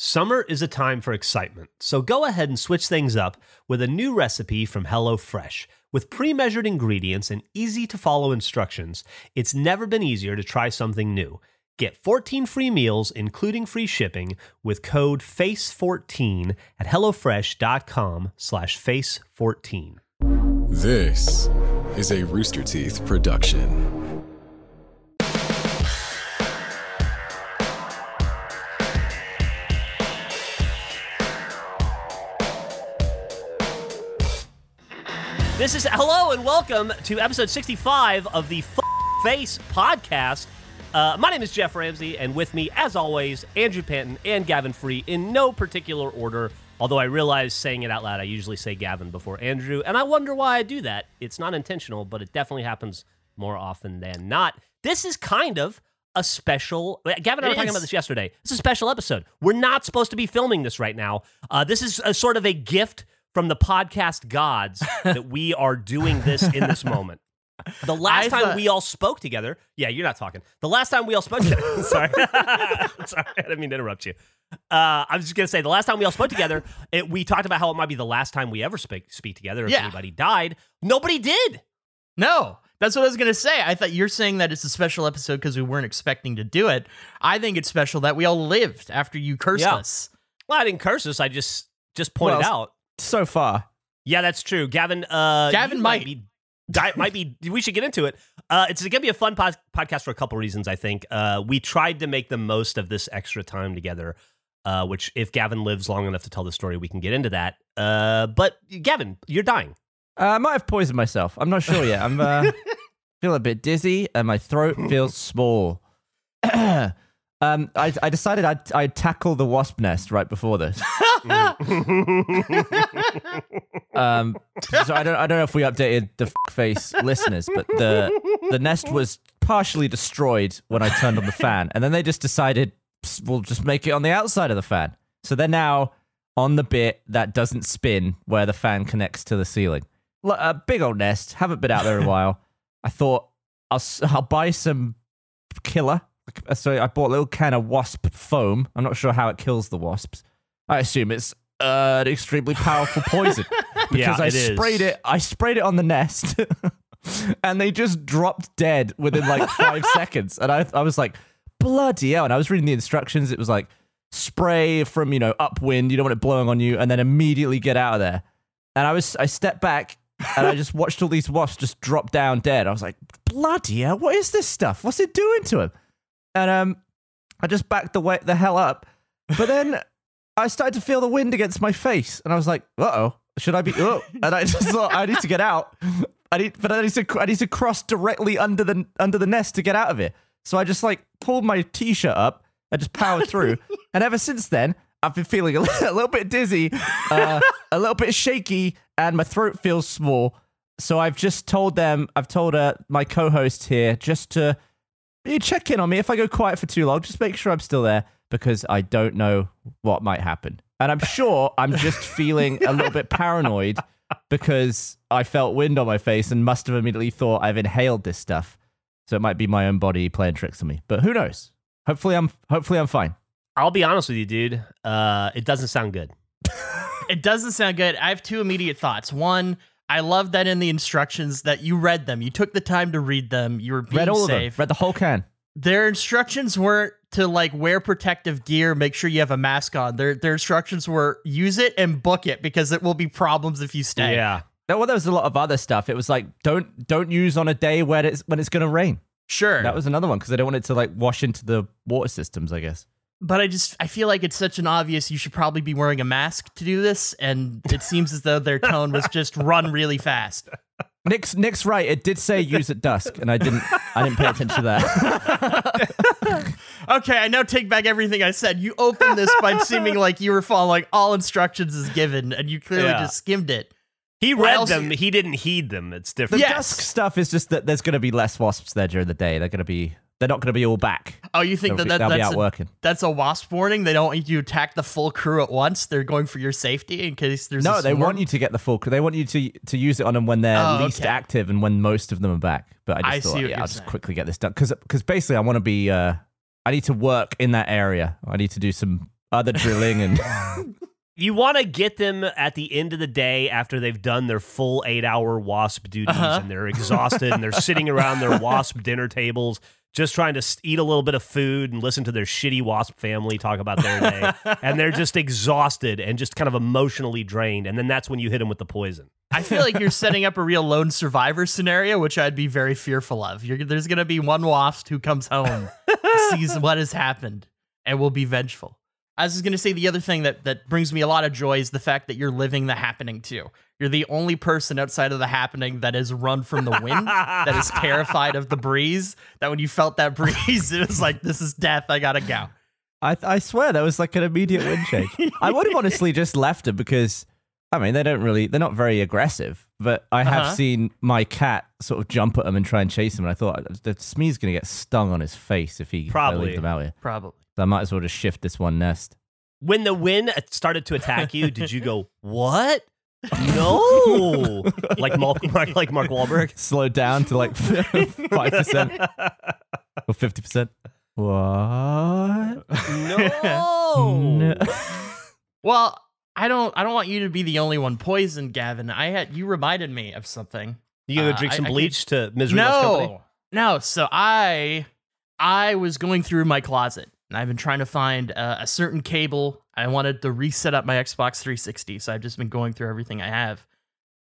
Summer is a time for excitement, so go ahead and switch things up with a new recipe from HelloFresh. With pre measured ingredients and easy to follow instructions, it's never been easier to try something new. Get 14 free meals, including free shipping, with code FACE14 at HelloFresh.com slash FACE14. This is a Rooster Teeth production. This is hello and welcome to episode 65 of the F- Face podcast. Uh, my name is Geoff Ramsey, and with me, as always, Andrew Panton and Gavin Free in no particular order. Although I realize saying it out loud, I usually say Gavin before Andrew, and I wonder why I do that. It's not intentional, but it definitely happens more often than not. This is kind of a special. Gavin and I were talking about this yesterday. It's a special episode. We're not supposed to be filming this right now. Uh, this is a sort of a gift from the podcast gods that we are doing this in this moment. The last I time thought- we all spoke together, yeah, you're not talking. The last time we all spoke together, sorry, sorry, I didn't mean to interrupt you. Uh, I was just gonna say the last time we all spoke together, it, we talked about how it might be the last time we ever speak speak together if Yeah. anybody died. Nobody did. No, that's what I was going to say. I thought you're saying that it's a special episode because we weren't expecting to do it. I think it's special that we all lived after you cursed Yeah. us. Well, I didn't curse us. I just just pointed Well, out. So far. Yeah, that's true. Gavin, uh, Gavin you might. be. Di- might be. We should get into it. Uh, it's to be a fun pod- podcast for a couple reasons. I think uh, we tried to make the most of this extra time together. Uh, which, if Gavin lives long enough to tell the story, we can get into that. Uh, but Gavin, you're dying. Uh, I might have poisoned myself. I'm not sure yet. I'm uh, feel a bit dizzy and my throat feels small. um, I, I decided I'd, I'd tackle the wasp nest right before this. Um, so I don't I don't know if we updated the f- face listeners, but the the nest was partially destroyed when I turned on the fan, and then they just decided "Psst, we'll just make it on the outside of the fan. So they're now on the bit that doesn't spin where the fan connects to the ceiling. L- A big old nest. Haven't been out there in a while. I thought I'll I'll buy some killer. So I bought a little can of wasp foam. I'm not sure how it kills the wasps. I assume it's uh, an extremely powerful poison because Yeah, I it is. sprayed it. I sprayed it on the nest, and they just dropped dead within like five seconds. And I, I was like, bloody hell! And I was reading the instructions. It was like spray from you know upwind. You don't want it blowing on you, and then immediately get out of there. And I was, I stepped back. And I just watched all these wasps just drop down dead. I was like, bloody hell, what is this stuff? What's it doing to him? And um, I just backed the way the hell up. But then I started to feel the wind against my face, and I was like, "Uh oh, should I be?" Oh, and I just thought I need to get out. I need, but I need to, I need to cross directly under the under the nest to get out of it. So I just like pulled my t-shirt up and just powered through. and ever since then, I've been feeling a little, a little bit dizzy, uh, a little bit shaky, and my throat feels small. So I've just told them, I've told uh, my co-host here just to you check in on me if I go quiet for too long. Just make sure I'm still there because I don't know what might happen. And I'm sure I'm just feeling a little bit paranoid because I felt wind on my face and must have immediately thought I've inhaled this stuff. So it might be my own body playing tricks on me. But who knows? Hopefully I'm hopefully I'm fine. I'll be honest with you, dude. Uh, it doesn't sound good. It doesn't sound good. I have two immediate thoughts. One, I love that in the instructions that you read them. You took the time to read them. You were being Read all safe. of them. Read the whole can. Their instructions weren't to like wear protective gear, make sure you have a mask on. Their their instructions were use it and book it because it will be problems if you stay. Yeah. Well, there was a lot of other stuff. It was like don't don't use on a day when it's when it's going to rain. Sure. That was another one because I don't want it to like wash into the water systems. I guess. But I just I feel like it's such an obvious you should probably be wearing a mask to do this, and it seems as though their tone was just run really fast. Nick's Nick's right. It did say use at dusk, and I didn't I didn't pay attention to that. Okay, I now take back everything I said. You opened this by seeming like you were following all instructions as given, and you clearly Yeah. just skimmed it. He What read else- them. He didn't heed them. It's The different. Yes. dusk stuff is just that there's going to be less wasps there during the day. They're going to be they're not going to be all back. Oh, you think They'll, that, be, that they'll be that's, out a, working. that's a wasp warning? They don't want you to attack the full crew at once. They're going for your safety in case there's No, a they want you to get the full. Crew. They want you to to use it on them when they're Oh, least okay. active and when most of them are back. But I just I thought, see what yeah, you're I'll just quickly get this done because because basically I want to be. Uh, I need to work in that area. I need to do some other drilling and You want to get them at the end of the day after they've done their full eight hour wasp duties Uh-huh. and they're exhausted and they're sitting around their wasp dinner tables just trying to eat a little bit of food and listen to their shitty wasp family talk about their day. and they're just exhausted and just kind of emotionally drained. And then that's when you hit them with the poison. I feel like you're setting up a real lone survivor scenario, which I'd be very fearful of. You're, there's going to be one wasp who comes home, sees what has happened, and will be vengeful. I was going to say the other thing that, that brings me a lot of joy is the fact that you're living the happening too. You're the only person outside of the happening that has run from the wind, that is terrified of the breeze. That when you felt that breeze, it was like, this is death. I got to go. I I swear that was like an immediate wind shake. I would have honestly just left it because I mean they don't really they're not very aggressive, but I have Uh-huh. seen my cat sort of jump at them and try and chase them, and I thought that Smee's gonna get stung on his face if he Probably. leave them out here. Probably. So I might as well just shift this one nest. When the wind started to attack you, did you go, what? No. like, Mark, like Mark Wahlberg? Slow down to like five percent or fifty percent. What? No. Well, I don't I don't want you to be the only one poisoned, Gavin. I had you reminded me of something. You gonna Uh, go drink I- some I could- bleach to Misery No. No, so I I was going through my closet and I've been trying to find uh, a certain cable. I wanted to reset up my Xbox 360, so I've just been going through everything I have.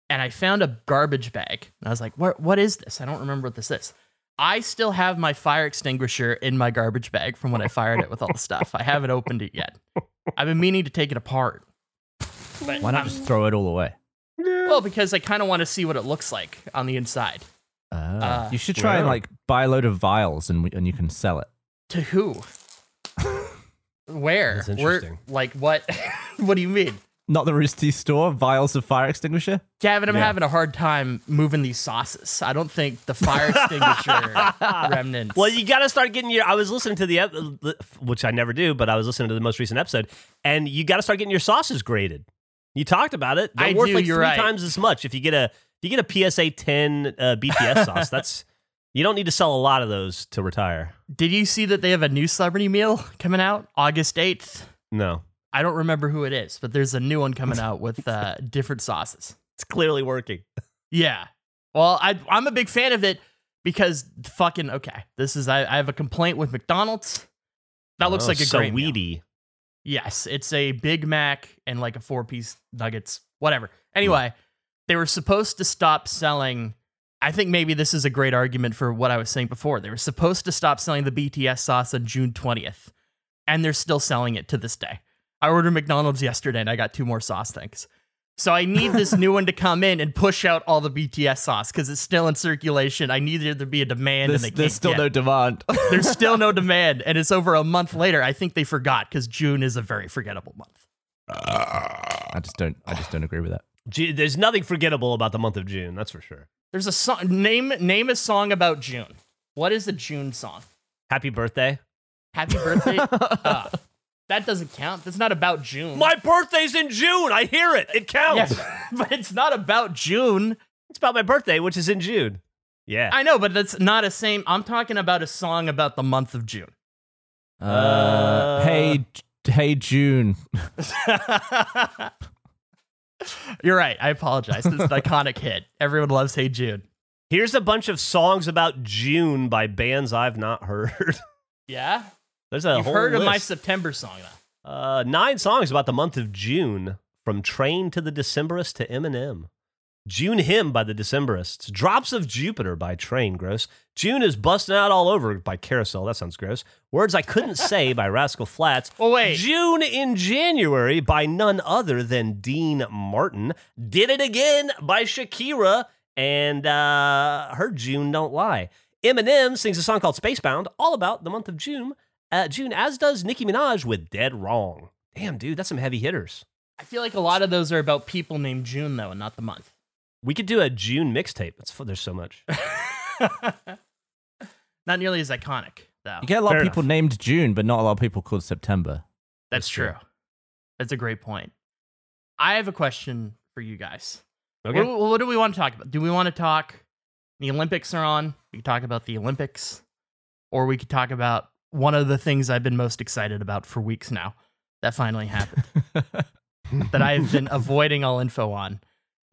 And I found a garbage bag. And I was like, "What what is this? I don't remember what this is." I still have my fire extinguisher in my garbage bag from when I fired it with all the stuff. I haven't opened it yet. I've been meaning to take it apart. But Why not just throw it all away? well, because I kind of want to see what it looks like on the inside. Ah. Uh, you should try and like buy a load of vials and we, and you can sell it. To who? Where? That's Where? Like what? what do you mean, Not the Rooster Teeth store vials of fire extinguisher. Gavin? I'm Yeah. having a hard time moving these sauces. I don't think the fire extinguisher remnants. Well, you got to start getting your. I was listening to the, ep- which I never do, but I was listening to the most recent episode, and you got to start getting your sauces graded. You talked about it. They're I worth do, like you're three right. times as much if you get a if you get a PSA 10 uh, BTS sauce. That's you don't need to sell a lot of those to retire. Did you see that they have a new celebrity meal coming out August 8th? No, I don't remember who it is, but there's a new one coming out with uh, different sauces. it's clearly working. Yeah. Well, I, I'm a big fan of it because fucking okay. This is I, I have a complaint with McDonald's. That looks Oh, like a so great meal. weedy. Yes, it's a Big Mac and like a four piece nuggets, whatever. Anyway, they were supposed to stop selling. I think maybe this is a great argument for what I was saying before. They were supposed to stop selling the BTS sauce on June 20th, and they're still selling it to this day. I ordered McDonald's yesterday and I got two more sauce things. So I need this new one to come in and push out all the BTS sauce because it's still in circulation. I need there to be a demand, There's, and they there's can't still get- no demand. there's still no demand, and it's over a month later. I think they forgot because June is a very forgettable month. I just don't. I just don't agree with that. Ju- There's nothing forgettable about the month of June. That's for sure. There's a song. Name name a song about June. What is a June song? Happy birthday. Happy birthday. uh, that doesn't count. That's not about June. My birthday's in June. I hear it. It counts. Yeah, but it's not about June. It's about my birthday, which is in June. Yeah. I know, but that's not a same. I'm talking about a song about the month of June. Uh, hey, hey, June. You're right. I apologize. It's an iconic hit. Everyone loves Hey June. Here's a bunch of songs about June by bands I've not heard. Yeah, There's a you've whole heard of my. September song though. Uh, nine songs about the month of June, from Train to the Decemberists to Eminem. June Hymn by the Decemberists. Drops of Jupiter by Train, gross. June is busting out all over by Carousel. That sounds gross. Words I couldn't say by Rascal Flatts. Well, wait. June in January by none other than Dean Martin. Did It Again by Shakira. And uh, her June Don't Lie. Eminem sings a song called Spacebound, all about the month of June. Uh, June, as does Nicki Minaj with Dead Wrong. Damn, dude, that's some heavy hitters. I feel like a lot of those are about people named June though, and not the month. We could do a June mixtape. It's there's so much. not nearly as iconic though. You get a lot Fair of people enough. named June, but not a lot of people called September. That's That's true. true. That's a great point. I have a question for you guys. Okay. What, what do we want to talk about? Do we want to talk? The Olympics are on. We could talk about the Olympics, or we could talk about one of the things I've been most excited about for weeks now: that finally happened that I have been avoiding all info on.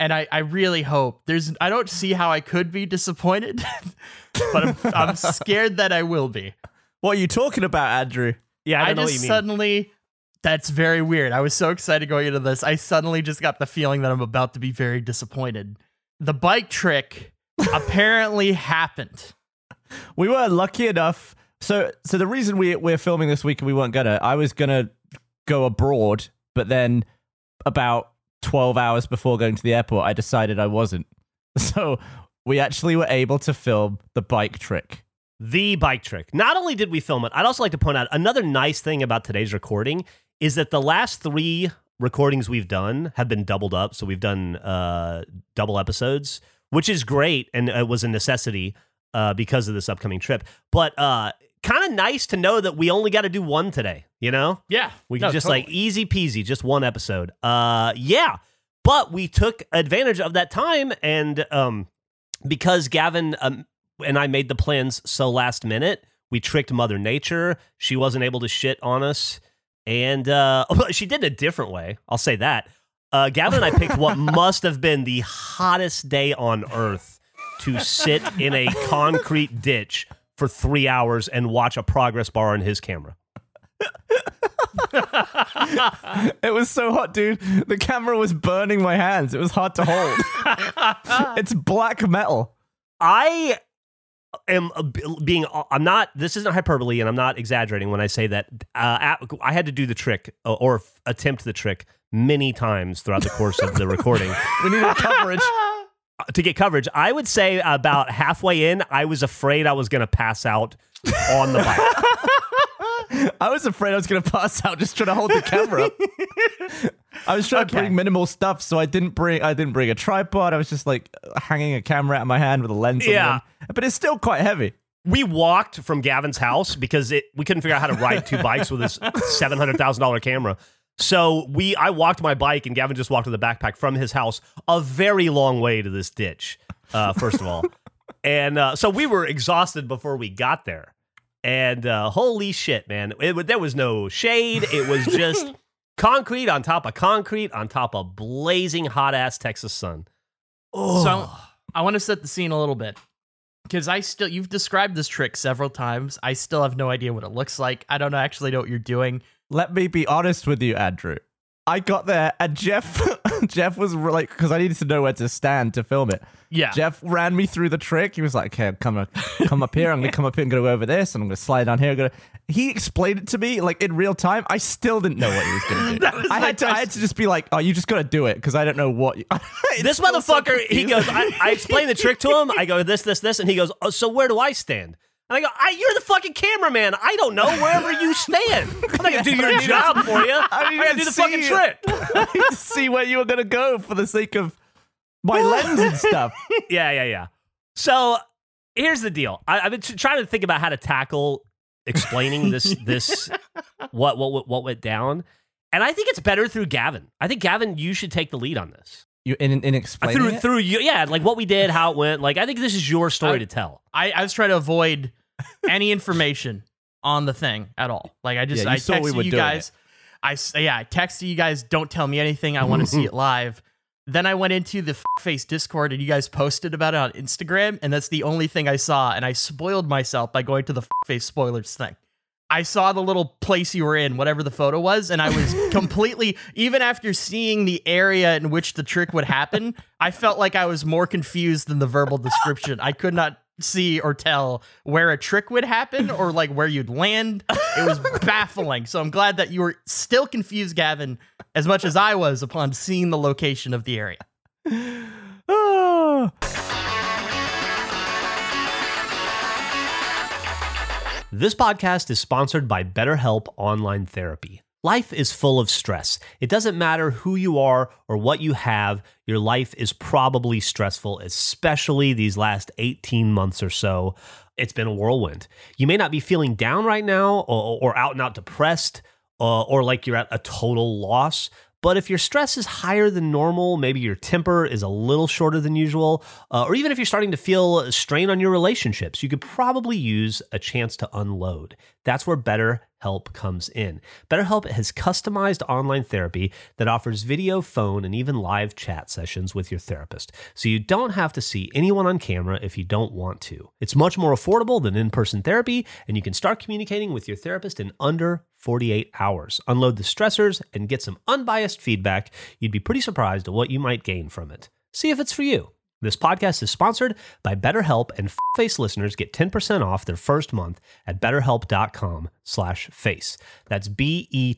And I, I really hope there's I don't see how I could be disappointed, but I'm, I'm scared that I will be. What are you talking about, Andrew? Yeah, I I, don't know what just you mean. suddenly that's very weird. I was so excited going into this. I suddenly just got the feeling that I'm about to be very disappointed. The bike trick apparently happened. We were lucky enough. So, so the reason we we're filming this week and we weren't gonna, I was gonna go abroad, but then about twelve hours before going to the airport, I decided I wasn't. So we actually were able to film the bike trick. the bike trick. Not only did we film it, I'd also like to point out another nice thing about today's recording is that the last three recordings we've done have been doubled up. So we've done uh, double episodes, which is great and it was a necessity uh, because of this upcoming trip. But uh, kind of nice to know that we only got to do one today, you know? Yeah. We no, can just totally. like easy peasy, just one episode. Uh, yeah, but we took advantage of that time, and um, because Gavin um, and I made the plans so last minute, we tricked Mother Nature. She wasn't able to shit on us, and uh, she did it a different way. I'll say that. Uh, Gavin and I picked what must have been the hottest day on earth to sit in a concrete ditch for three hours and watch a progress bar on his camera. It was so hot, dude. The camera was burning my hands. It was hard to hold. it's black metal. I am being I'm not this isn't hyperbole and I'm not exaggerating when I say that uh, I had to do the trick uh, or attempt the trick many times throughout the course of the recording We needed coverage. To get coverage. I would say about halfway in I was afraid I was going to pass out on the bike. I was afraid I was going to pass out just trying to hold the camera. I was trying to Okay. bring minimal stuff, so I didn't bring I didn't bring a tripod. I was just like hanging a camera out of my hand with a lens. Yeah. on one. but it's still quite heavy. we walked from Gavin's house because it we couldn't figure out how to ride two bikes with this seven hundred thousand dollar camera. So we I walked my bike and Gavin just walked with a backpack from his house a very long way to this ditch. Uh, first of all, and uh, so we were exhausted before we got there. And uh, holy shit, man! It, wa- there was no shade. It was just concrete on top of concrete on top of blazing hot ass Texas sun. Oh, So I want to set the scene a little bit because I still you've described this trick several times. I still have no idea what it looks like. I don't actually know what you're doing. Let me be honest with you, Andrew. I got there and Geoff Geoff was like because I needed to know where to stand to film it. Yeah. Geoff ran me through the trick. He was like, "Okay, come up, come up here. I'm gonna come up here and go over this, and I'm gonna slide down here." Gonna. He explained it to me like in real time. I still didn't know what he was gonna do. Was I had to. I had to just be like, "Oh, you just gotta do it," because I don't know what. You- this still so motherfucker, he goes, I, I explain the trick to him. I go, this, this, this. And he goes, oh, so where do I stand? And I go, I, you're the fucking cameraman. I don't know. Wherever you stand. I'm not going to do your job for you. I, I didn't got to do the see fucking trick. I need to see where you were gonna go for the sake of my lens and stuff. Yeah, yeah, yeah. So here's the deal. I, I've been t- trying to think about how to tackle explaining this, this, what, what, what went down. And I think it's better through Gavin. I think Gavin, you should take the lead on this. You in in explaining through it? through you, yeah, like what we did, how it went. Like I think this is your story I- to tell. I, I was trying to avoid any information on the thing at all. Like I just yeah, I texted we you guys. I s- yeah, I texted you guys. Don't tell me anything. I want to see it live. Then I went into the face Discord and you guys posted about it on Instagram, and that's the only thing I saw. And I spoiled myself by going to the face spoilers thing. I saw the little place you were in, whatever the photo was, and I was completely, even after seeing the area in which the trick would happen, I felt like I was more confused than the verbal description. I could not see or tell where a trick would happen or like where you'd land. It was baffling. So I'm glad that you were still confused, Gavin, as much as I was upon seeing the location of the area. Oh. This podcast is sponsored by BetterHelp Online Therapy. Life is full of stress. It doesn't matter who you are or what you have, your life is probably stressful, especially these last 18 months or so. It's been a whirlwind. You may not be feeling down right now or, or out and out depressed uh, or like you're at a total loss. But if your stress is higher than normal, maybe your temper is a little shorter than usual, uh, or even if you're starting to feel strain on your relationships, you could probably use a chance to unload. That's where Better BetterHelp comes in. BetterHelp has customized online therapy that offers video, phone, and even live chat sessions with your therapist, so you don't have to see anyone on camera if you don't want to. It's much more affordable than in person therapy, and you can start communicating with your therapist in under 48 hours. Unload the stressors and get some unbiased feedback. You'd be pretty surprised at what you might gain from it. See if it's for you. This podcast is sponsored by BetterHelp, and Face listeners get 10% off their first month at betterhelp.com slash face. That's B-E-T-T-E-R-H-E-L-P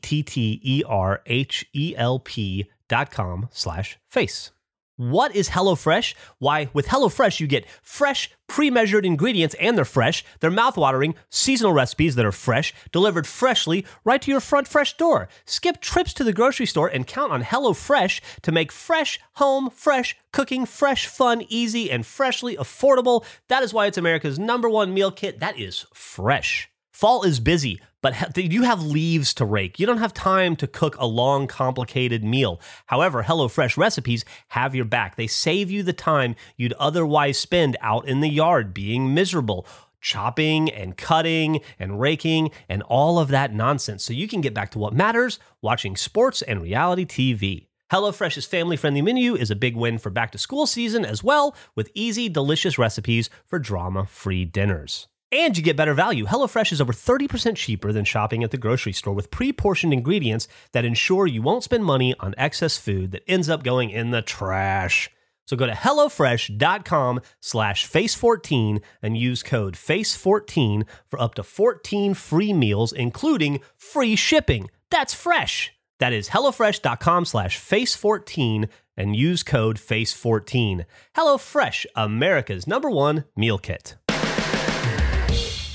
dot com slash face. What is HelloFresh? Why, with HelloFresh, you get fresh, pre measured ingredients, and they're fresh. They're mouthwatering, seasonal recipes that are fresh, delivered freshly right to your front fresh door. Skip trips to the grocery store and count on HelloFresh to make fresh, home, fresh cooking, fresh, fun, easy, and freshly affordable. That is why it's America's number one meal kit. That is fresh. Fall is busy, but you have leaves to rake. You don't have time to cook a long, complicated meal. However, HelloFresh recipes have your back. They save you the time you'd otherwise spend out in the yard being miserable. Chopping and cutting and raking and all of that nonsense. So you can get back to what matters watching sports and reality TV. HelloFresh's family friendly menu is a big win for back to school season as well, with easy, delicious recipes for drama free dinners. And you get better value. HelloFresh is over 30% cheaper than shopping at the grocery store with pre portioned ingredients that ensure you won't spend money on excess food that ends up going in the trash. So go to HelloFresh.com slash face14 and use code FACE14 for up to 14 free meals, including free shipping. That's fresh. That is HelloFresh.com slash FACE14 and use code FACE14. HelloFresh, America's number one meal kit.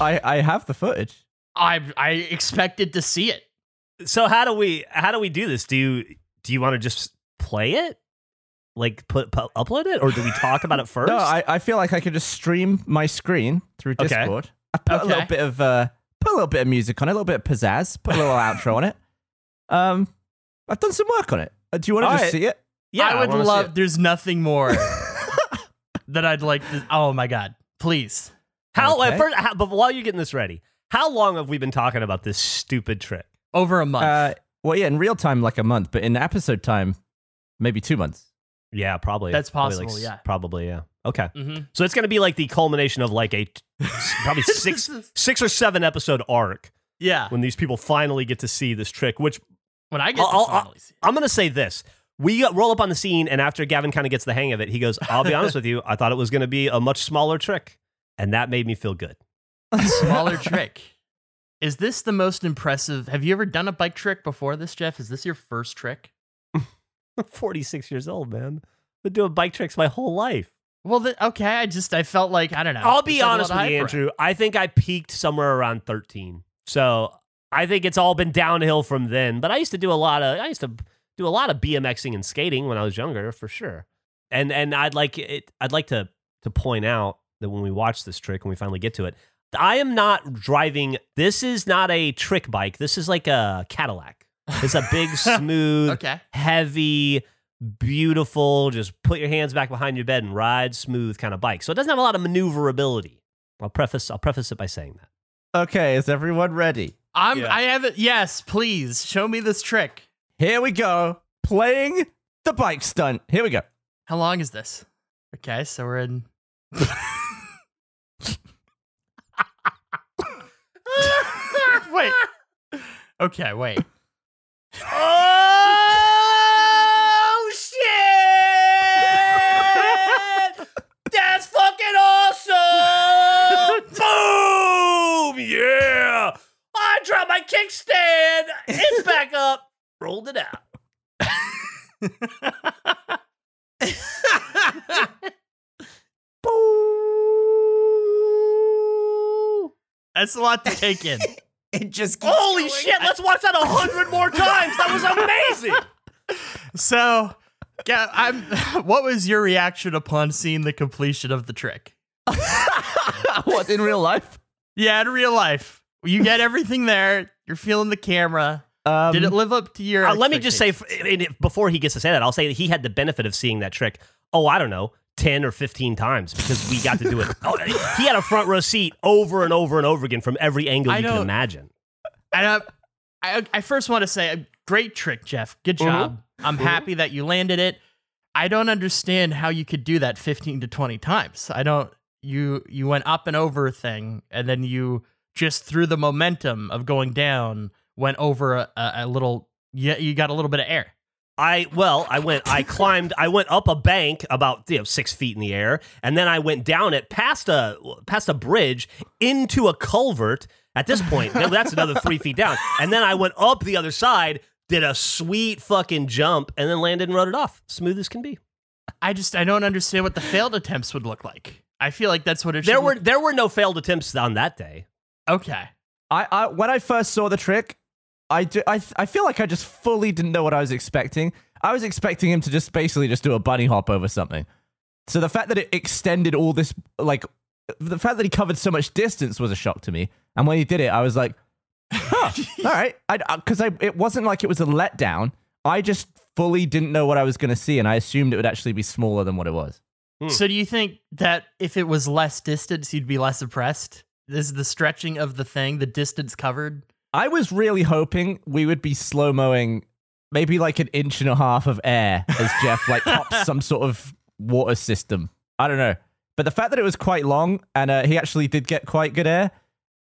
I, I have the footage. I I expected to see it. So how do we how do we do this? Do you do you want to just play it? Like put, pu- upload it or do we talk about it first? No, I, I feel like I could just stream my screen through Okay. Discord. I put a little bit of uh, put a little bit of music on it, a little bit of pizzazz, put a little outro on it. Um, I've done some work on it. Uh, do you want to All just right. see it? yeah, I would wanna see love. it. There's nothing more that I'd like to. Oh my god! Please. How Okay. first, how, but while you're getting this ready, how long have we been talking about this stupid trick? Over a month. Uh, well, yeah, in real time, like a month, but in episode time, maybe two months. Yeah, probably. That's Probably like possible, yeah. probably. Yeah. Okay. mm-hmm. So it's going to be like the culmination of like a probably six six or seven episode arc Yeah. when these people finally get to see this trick. Which When I get I'll- to I'll- finally see it. I'm going to say this. We uh, roll up on the scene, and after Gavin kind of gets the hang of it, he goes, I'll be honest with you. I thought it was going to be a much smaller trick. And that made me feel good. smaller trick. Is this the most impressive? Have you ever done a bike trick before this, Geoff? Is this your first trick? I'm 46 years old, man. I've been doing bike tricks my whole life. Well, th- okay. I just I felt like I don't know. I'll be honest with you, Andrew. I think I peaked somewhere around 13. So I think it's all been downhill from then. But I used to do a lot of I used to do a lot of BMXing and skating when I was younger, for sure. And and I'd like it. I'd like to to point out that when we watch this trick and we finally get to it, I am not driving. This is not a trick bike. This is like a Cadillac. It's a big, smooth, Okay. heavy, beautiful, just put your hands back behind your bed and ride smooth kind of bike. So it doesn't have a lot of maneuverability. I'll preface I'll preface it by saying that. Okay, is everyone ready? I'm. Yeah. I have it. Yes, please show me this trick. Here we go. Playing the bike stunt. Here we go. How long is this? Okay, so we're in. wait. Okay, wait. Oh shit! That's fucking awesome! Boom! Yeah! I dropped my kickstand. It's back up. Rolled it out. That's a lot to take in. It just keeps Holy going. shit! Let's watch that a hundred more times. That was amazing. So, yeah, I'm. What was your reaction upon seeing the completion of the trick? what in real life? Yeah, in real life, you get everything there. You're feeling the camera. Um, Did it live up to your? Uh, let me just say, expectations? f- and if- before he gets to say that, I'll say that he had the benefit of seeing that trick. Oh, I don't know, ten or fifteen times because we got to do it. Oh, he had a front row seat over and over and over again from every angle I you can imagine. And uh, I, I first want to say, uh, great trick, Geoff. Good job. I'm happy that you landed it. I don't understand how you could do that 15 to 20 times. I don't. You you went up and over a thing, and then you just through the momentum of going down went over a, a, a little. Yeah, you got a little bit of air. I well, I went, I climbed, I went up a bank about you know six feet in the air, and then I went down it past a past a bridge into a culvert. At this point, that's another three feet down, and then I went up the other side, did a sweet fucking jump, and then landed and rode it off, smooth as can be. I just I don't understand what the failed attempts would look like. I feel like that's what it. There were look- there were no failed attempts on that day. okay. I, I when I first saw the trick, I, do, I I feel like I just fully didn't know what I was expecting. I was expecting him to just basically just do a bunny hop over something. So the fact that it extended all this like the fact that he covered so much distance was a shock to me. And when he did it, I was like, "Huh, all right." I because I it wasn't like it was a letdown. I just fully didn't know what I was going to see, and I assumed it would actually be smaller than what it was. Hmm. So do you think that if it was less distance, you'd be less impressed? This is the stretching of the thing, the distance covered. I was really hoping we would be slow mowing maybe like an inch and a half of air as Geoff like pops some sort of water system. I don't know. But the fact that it was quite long and uh, he actually did get quite good air,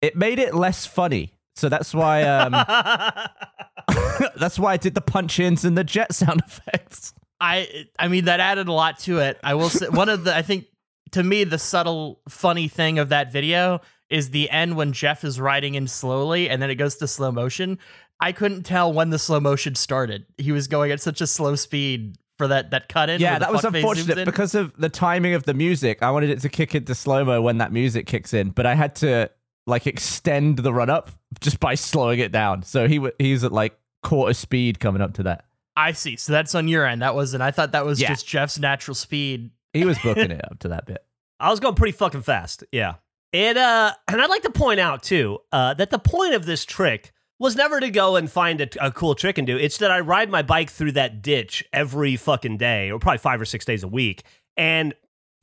it made it less funny. So that's why um, that's why I did the punch ins and the jet sound effects. I I mean that added a lot to it. I will say one of the I think to me the subtle funny thing of that video is the end when Geoff is riding in slowly and then it goes to slow motion. I couldn't tell when the slow motion started. He was going at such a slow speed for that that cut in. Yeah, that was unfortunate because of the timing of the music. I wanted it to kick into slow mo when that music kicks in, but I had to like extend the run up just by slowing it down. So he w- he's at like quarter speed coming up to that. I see. So that's on your end. That wasn't. I thought that was Yeah. just Geoff's natural speed. He was booking it up to that bit. I was going pretty fucking fast. Yeah. It uh and I'd like to point out too, uh, that the point of this trick was never to go and find a, a cool trick and do. It's that I ride my bike through that ditch every fucking day, or probably five or six days a week. And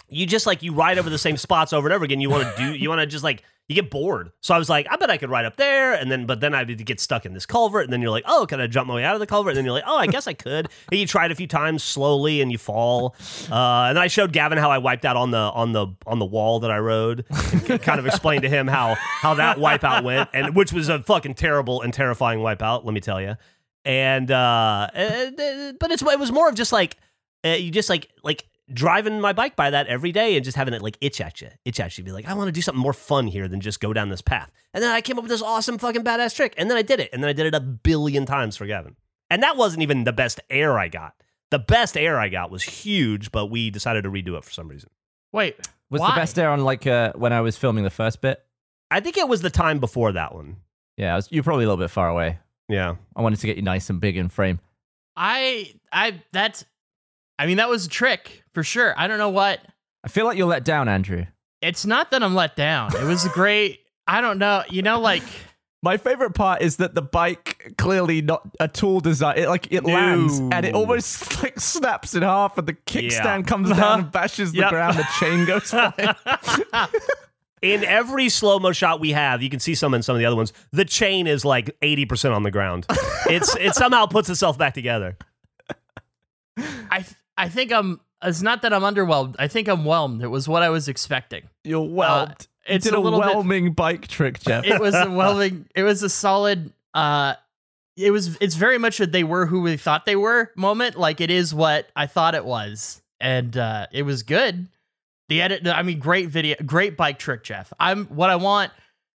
you just like you ride over the same spots over and over again. You want to do you want to just like you get bored. So I was like, I bet I could ride up there, and then but then I'd get stuck in this culvert, and then you're like, oh, can I jump my way out of the culvert? And then you're like, oh, I guess I could. And you try it a few times slowly, and you fall. Uh, and then I showed Gavin how I wiped out on the on the on the wall that I rode, and kind of explained to him how how that wipeout went, and which was a fucking terrible and terrifying wipeout, let me tell you. And uh, uh, but it's it was more of just like uh, you just like like driving my bike by that every day and just having it like itch at you, itch at you, be like, I want to do something more fun here than just go down this path. And then I came up with this awesome fucking badass trick, and then I did it, and then I did it a billion times for Gavin. And that wasn't even the best air I got. The best air I got was huge, but we decided to redo it for some reason. Wait, Was why? the best air on like uh, when I was filming the first bit? I think it was the time before that one. Yeah, was, you're probably a little bit far away. Yeah. I wanted to get you nice and big in frame. I I that's. I mean that was a trick for sure. I don't know what. I feel like you're let down, Andrew. It's not that I'm let down. It was great. I don't know. You know, like My favorite part is that the bike clearly not a tool design. It like it No. lands and it almost like snaps in half, and the kickstand comes Uh-huh. down and bashes the Yep. ground. The chain goes flying. In every slow mo shot we have, you can see some in some of the other ones. The chain is like eighty percent on the ground. It's it somehow puts itself back together. I th- I think I'm. It's not that I'm underwhelmed. I think I'm whelmed. It was what I was expecting. You're whelmed. Uh, it's you did a a, little bit- whelming bike trick, Geoff. It was a whelming. It was a solid. Uh, it was. It's very much a they were who we thought they were moment. Like it is what I thought it was, and uh, it was good. The edit. I mean, great video, great bike trick, Geoff. I'm. What I want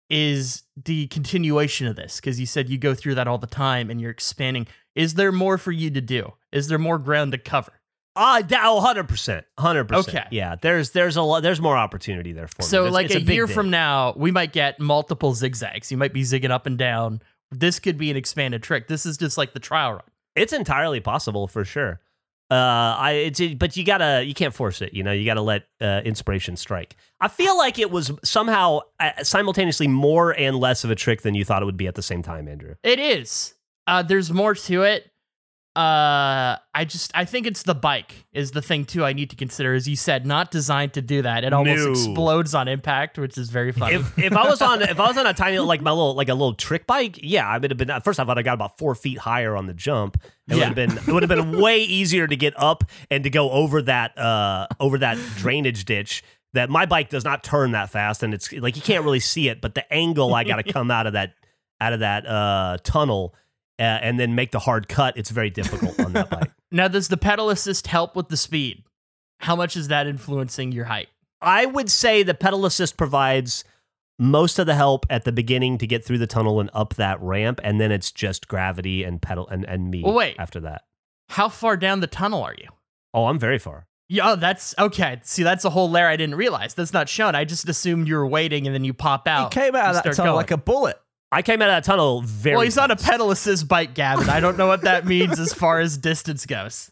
is the continuation of this because you said you go through that all the time and you're expanding. Is there more for you to do? Is there more ground to cover? Uh, oh, 100%. 100%. Okay. Yeah, there's there's a lot there's more opportunity there for me. So, like it's a, big year day. from now, we might get multiple zigzags. You might be zigging up and down. This could be an expanded trick. This is just like the trial run. It's entirely possible for sure. Uh, I it's but you gotta you can't force it. You know, you gotta let uh, inspiration strike. I feel like it was somehow uh, simultaneously more and less of a trick than you thought it would be at the same time, Andrew. It is. Uh, there's more to it. Uh, I I just I think it's the bike is the thing too. I need to consider, as you said, not designed to do that. It almost No. explodes on impact, which is very funny. if if I was on if I was on a tiny like my little like a little trick bike, yeah, I would have been first off I'd have got about four feet higher on the jump. It would have been it would have been way easier to get up and to go over that uh over that drainage ditch. That my bike does not turn that fast, and it's like you can't really see it, but the angle I got to come out of that out of that uh tunnel uh, and then make the hard cut. It's very difficult on that bike. now, does the pedal assist help with the speed? How much is that influencing your height? I would say the pedal assist provides most of the help at the beginning to get through the tunnel and up that ramp, and then it's just gravity and pedal and, and me Well, wait. after that. How far down the tunnel are you? Oh, I'm very far. Yeah, oh, that's okay. See, that's a whole layer I didn't realize. That's not shown. I just assumed you were waiting and then you pop out. came out of that tunnel going. like a bullet. I came out of that tunnel very. Well, he's on a pedal assist bike, Gavin. I don't know what that means as far as distance goes.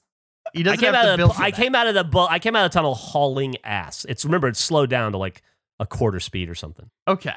He I doesn't came have to out build of the, I that. came out of the bu- I came out of the tunnel hauling ass. It's remember it's slowed down to like a quarter speed or something. Okay,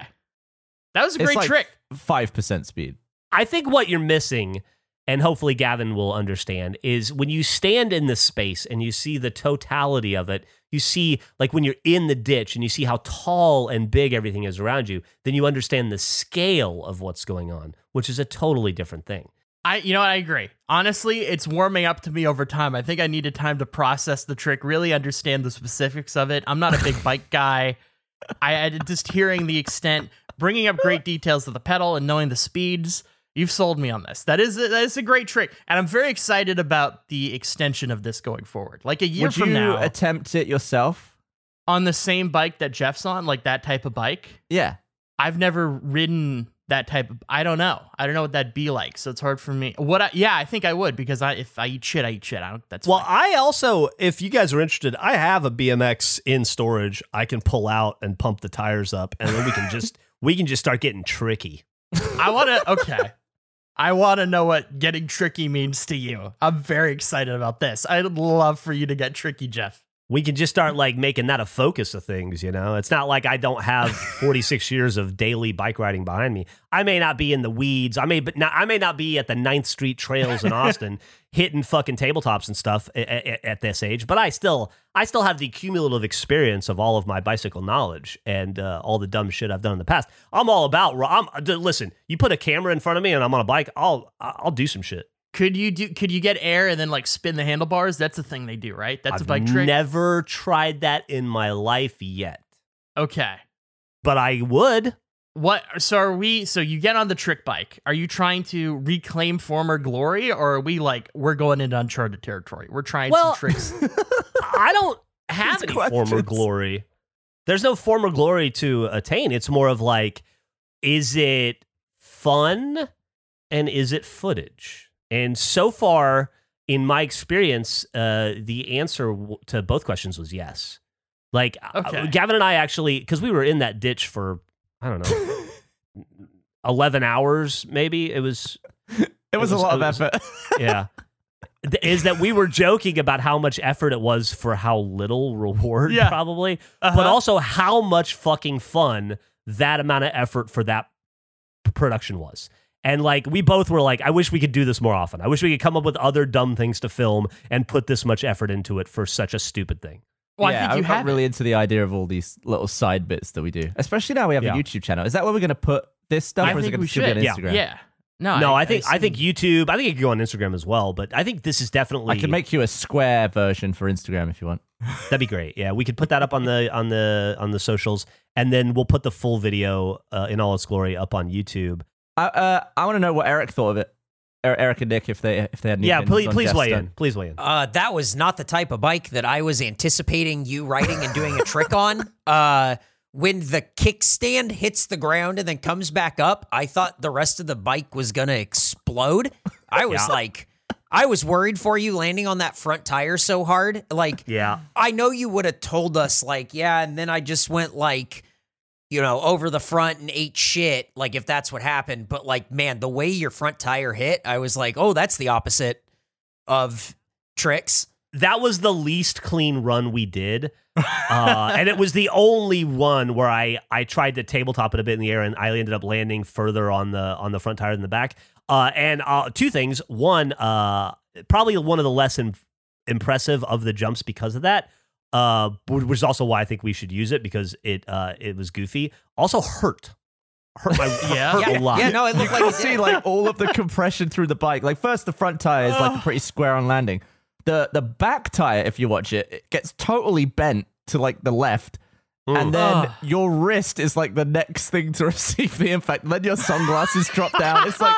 that was a It's great like trick. Five percent speed. I think what you're missing, and hopefully Gavin will understand, is when you stand in the space and you see the totality of it, you see, like when you're in the ditch and you see how tall and big everything is around you, then you understand the scale of what's going on, which is a totally different thing. I, you know, what, I agree. Honestly, it's warming up to me over time. I think I needed time to process the trick, really understand the specifics of it. I'm not a big bike guy. I, I just hearing the extent, bringing up great details of the pedal and knowing the speeds. You've sold me on this. That is a, that is a great trick, and I'm very excited about the extension of this going forward. Like a year Would from you now, attempt it yourself? on the same bike that Geoff's on, like that type of bike. Yeah. I've never ridden that type of. I don't know. I don't know what that'd be like. So it's hard for me. What? I, yeah, I think I would because I if I eat shit, I eat shit. I don't. That's Well, fine. I also, if you guys are interested, I have a BMX in storage. I can pull out and pump the tires up, and then we can just we can just start getting tricky. I want to. Okay. I want to know what getting tricky means to you. I'm very excited about this. I'd love for you to get tricky, Geoff. We can just start like making that a focus of things you know? It's not like i don't have 46 years of daily bike riding behind me. I may not be in the weeds. I may but not, i may not be at the 9th street trails in austin hitting fucking tabletops and stuff at, at, at this age but i still i still have the cumulative experience of all of my bicycle knowledge and uh, all the dumb shit i've done in the past. I'm all about I'm, listen you put a camera in front of me and i'm on a bike i'll i'll do some shit Could you do? Could you get air and then like spin the handlebars? That's a thing they do, right? That's i've a bike trick. I've never tried that in my life yet okay. but i would What? So are we? So you get on the trick bike. Are you trying to reclaim former glory, or are we like we're going into uncharted territory? We're trying Well- some tricks. I don't have any former glory. There's no former glory to attain. It's more of like, is it fun and is it footage? And so far, in my experience, uh, the answer to both questions was yes. Like, uh, Okay. Gavin and I actually, because we were in that ditch for, I don't know, 11 hours, maybe. It was, It was, was- a lot it of effort. yeah. Is that we were joking about how much effort it was for how little reward, Yeah. probably, Uh-huh. but also how much fucking fun that amount of effort for that production was. And like, we both were like, I wish we could do this more often. I wish we could come up with other dumb things to film and put this much effort into it for such a stupid thing. Well, yeah, I think you I'm not have really into the idea of all these little side bits that we do. Especially now we have Yeah. a YouTube channel. Is that where we're going to put this stuff, I or is it think going we to still be on should. Yeah. Instagram? Yeah. No, no, I, think I, assume- think YouTube. I think it could go on Instagram as well. But I think this is definitely I can make you a square version for Instagram if you want. That'd be great. Yeah, we could put that up on the on the on the socials, and then we'll put the full video uh, in all its glory up on YouTube. I, uh, I want to know what Eric thought of it. Er- Eric and Nick, if they if they had any Yeah, please please Geoff's weigh in. Please weigh in. Uh, that was not the type of bike that I was anticipating you riding and doing a trick on. Uh, when the kickstand hits the ground and then comes back up, I thought the rest of the bike was gonna explode. I was Yeah. like, I was worried for you landing on that front tire so hard. Like, Yeah, I know you would have told us, like, yeah, and then I just went like, you know, over the front and ate shit, like if that's what happened. But like, man, the way your front tire hit, I was like, oh, that's the opposite of tricks. that was the least clean run we did, uh, and it was the only one where I I tried to tabletop it a bit in the air, and I ended up landing further on the on the front tire than the back. Uh, and uh, two things. One, uh, probably one of the less im- impressive of the jumps because of that. Uh, which is also why I think we should use it because it uh it was goofy. Also hurt, hurt my Yeah. hurt yeah, a lot. yeah, no, it looked like you see like all of the compression through the bike. Like first, the front tire is like pretty square on landing. The the back tire, if you watch it, it gets totally bent to like the left. And then Ugh. your wrist is like the next thing to receive the impact. And then your sunglasses drop down. It's like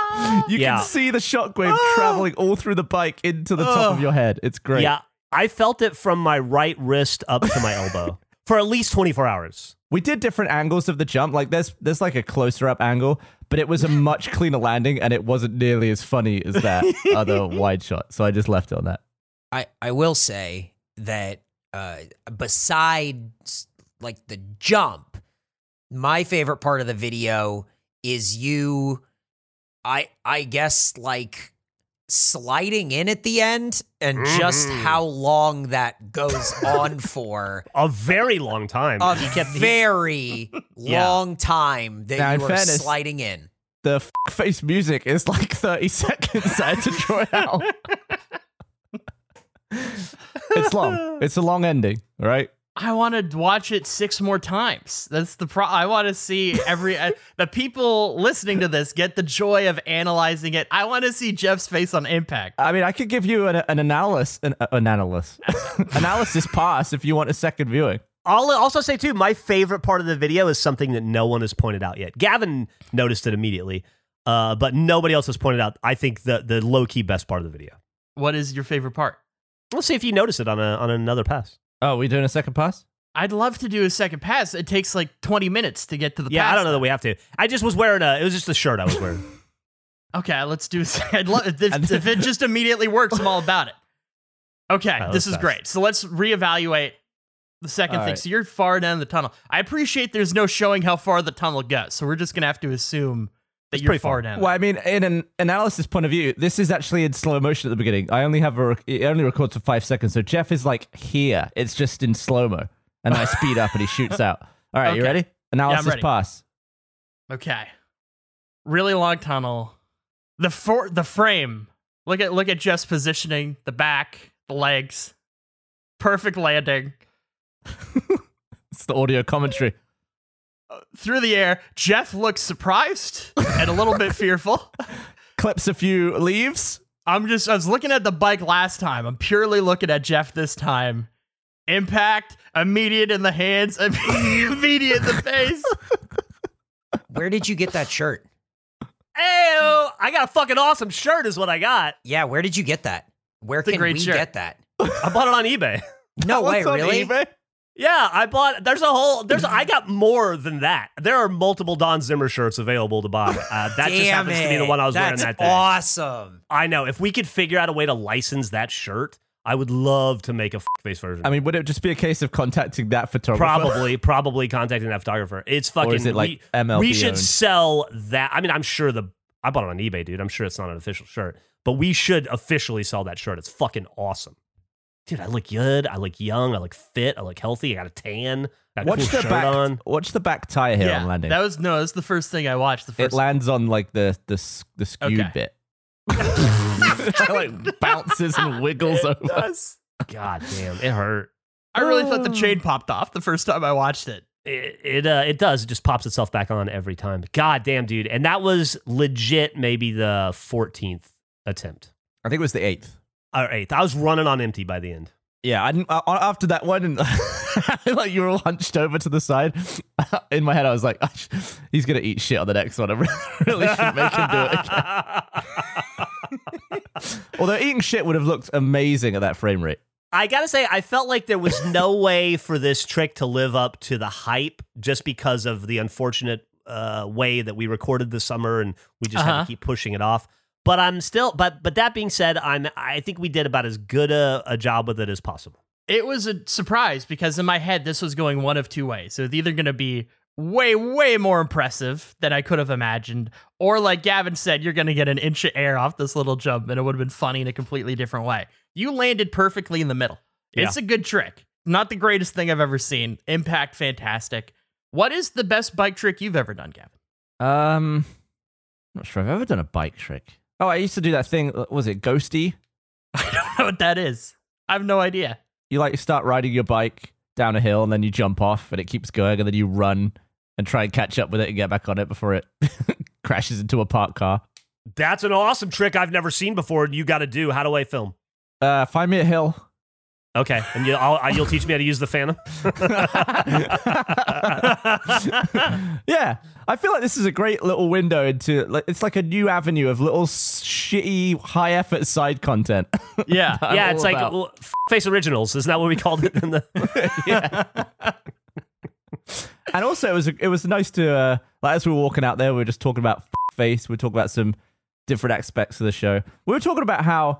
you Yeah. can see the shockwave traveling all through the bike into the top of your head. It's great. Yeah, I felt it from my right wrist up to my elbow for at least 24 hours. We did different angles of the jump. Like there's there's like a closer up angle, but it was a much cleaner landing and it wasn't nearly as funny as that other wide shot. So I just left it on that. I, I will say that uh, besides like the jump, my favorite part of the video is you, I I guess like sliding in at the end and just Mhm. how long that goes on for. A very long time. A he kept he- very Yeah. long time that Now, you are fairness- sliding in. The f- face music is like 30 seconds. I had to draw out. it's long. It's a long ending, all right? I want to watch it six more times. That's the pro. I want to see every uh, the people listening to this get the joy of analyzing it. I want to see Geoff's face on impact. I mean, I could give you an, an analysis, an, an analysis, analysis pass if you want a second viewing. I'll also say too, my favorite part of the video is something that no one has pointed out yet. Gavin noticed it immediately, uh, but nobody else has pointed out. I think the the low key best part of the video. What is your favorite part? Let's see if you notice it on a on another pass. Oh, we doing a second pass? I'd love to do a second pass. It takes like 20 minutes to get to the Yeah. I don't know that we have to. I just was wearing a. It was just a shirt I was wearing. Okay, let's do. I'd love if, if it just immediately works. I'm all about it. Okay, right, this is pass. great. So let's reevaluate the second All thing. right. So you're far down the tunnel. I appreciate there's no showing how far the tunnel goes. So we're just gonna have to assume that It's you're pretty far far. down. Well, I mean, in an analysis point of view, this is actually in slow motion at the beginning. I only have a, rec- it only records for five seconds. So Geoff is like here. It's just in slow mo. And I speed up and he shoots out. All right, you Okay. ready? Analysis ready. pass. Okay. Really long tunnel. The for- the frame. Look at look at Geoff's positioning, the back, the legs. Perfect landing. It's the audio commentary. Through the air, Geoff looks surprised and a little bit fearful. Clips a few leaves. I'm just I was looking at the bike last time. I'm purely looking at Geoff this time. Impact, immediate in the hands, immediate in the face. Where did you get that shirt? Hey, I got a fucking awesome shirt, is what I got. Yeah, where did you get that? Where a can we shirt. get that? I bought it on eBay. No way, What's on really? eBay? Yeah, I bought. There's a whole. There's. I got more than that. There are multiple Don Zimmer shirts available to buy. Uh, that just happens it. to be the one I was That's wearing that day. awesome. I know. If we could figure out a way to license that shirt, I would love to make a face version. I mean, would it just be a case of contacting that photographer? probably, probably contacting that photographer. It's fucking. Or is it like we, MLB we should owned? sell that. I mean, I'm sure the. I bought it on eBay, dude. I'm sure it's not an official shirt, but we should officially sell that shirt. It's fucking awesome. Dude, I look good. I look young. I look fit. I look healthy. I got a tan. Got a Watch cool the shirt back. on. Watch the back tire here on landing. that was no, that's the first thing I watched. The first it first lands on like the the the skewed Okay. bit. it like bounces and wiggles over. Us. God damn, it hurt. I really thought the chain popped off the first time I watched it. It it, uh, it does. It just pops itself back on every time. God damn, dude. And that was legit. Maybe the 14th attempt I think it was the eighth. Or eighth. I was running on empty by the end. Yeah, I didn't, after that one, like you were all hunched over to the side. In my head, I was like, "He's gonna eat shit on the next one." I really should make him do it again. Although eating shit would have looked amazing at that frame rate. I gotta say, I felt like there was no way for this trick to live up to the hype just because of the unfortunate uh, way that we recorded this summer and we just had Uh-huh. to keep pushing it off. But I'm still, but but that being said, I'm I think we did about as good a, a job with it as possible. It was a surprise because in my head this was going one of two ways. So it's either going to be way way more impressive than I could have imagined, or like Gavin said, you're going to get an inch of air off this little jump, and it would have been funny in a completely different way. You landed perfectly in the middle. It's a good trick. Not the greatest thing I've ever seen. Impact fantastic. What is the best bike trick you've ever done, Gavin? Um, not sure I've ever done a bike trick. Oh, I used to do that thing. uh, Was it Ghosty? I don't know what that is. I have no idea. You like start riding your bike down a hill and then you jump off and it keeps going and then you run and try and catch up with it and get back on it before it crashes into a parked car. That's an awesome trick I've never seen before. You got to do. How do I film? Uh, find me a hill. Okay, and you, I'll, you'll teach me how to use the Phantom. yeah, I feel like this is a great little window into. Like, it's like a new avenue of little shitty, high effort side content. Yeah. Yeah, all it's like well, f- face originals. Isn't that what we called it in the? and also it was it was nice to uh, like as we were walking out there, we were just talking about face. We were talking about some different aspects of the show. We were talking about how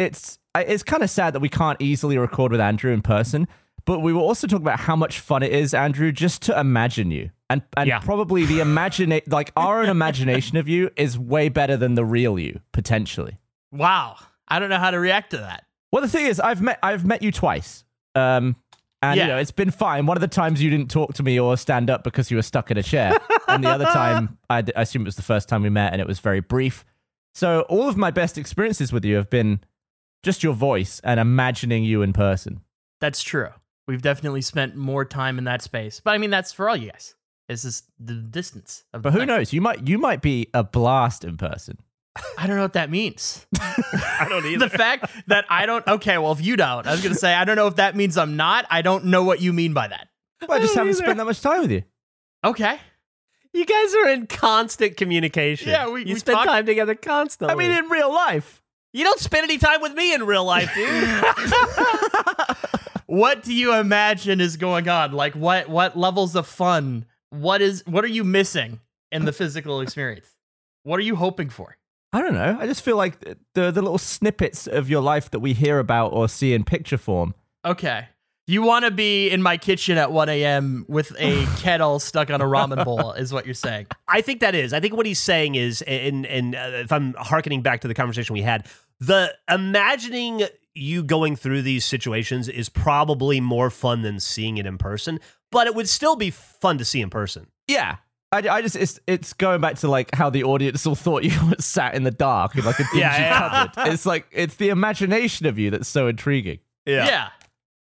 it's it's kind of sad that we can't easily record with Andrew in person. But we were also talking about how much fun it is, Andrew, just to imagine you, and and Yeah. probably the imagine like our own imagination of you is way better than the real you potentially. Wow. I don't know how to react to that. Well, the thing is, I've met I've met you twice, um, and Yeah. you know it's been fine. One of the times you didn't talk to me or stand up because you were stuck in a chair, and the other time I, d- I assume it was the first time we met, and it was very brief. So all of my best experiences with you have been just your voice and imagining you in person. That's true. We've definitely spent more time in that space. But I mean, that's for all you guys. It's just the distance. Of But the who thing. knows? You might you might be a blast in person. I don't know what that means. I don't either. the fact that I don't. Okay, well, if you don't, I was going to say, I don't know if that means I'm not. I don't know what you mean by that. Well, I just haven't either. spent that much time with you. Okay. You guys are in constant communication. Yeah, we- you we spend talk- time together constantly. I mean, in real life. You don't spend any time with me in real life, dude. What do you imagine is going on? Like what what levels of fun? What is what are you missing in the physical experience? What are you hoping for? I don't know. I just feel like the the little snippets of your life that we hear about or see in picture form. Okay. You want to be in my kitchen at 1 a.m. with a kettle stuck on a ramen bowl, is what you're saying. I think that is. I think what he's saying is, and and uh, if I'm harkening back to the conversation we had, the imagining you going through these situations is probably more fun than seeing it in person. But it would still be fun to see in person. Yeah. I, I just it's it's going back to like how the audience all thought you were sat in the dark in like a dingy Yeah, yeah. cupboard. It's like it's the imagination of you that's so intriguing. Yeah. Yeah.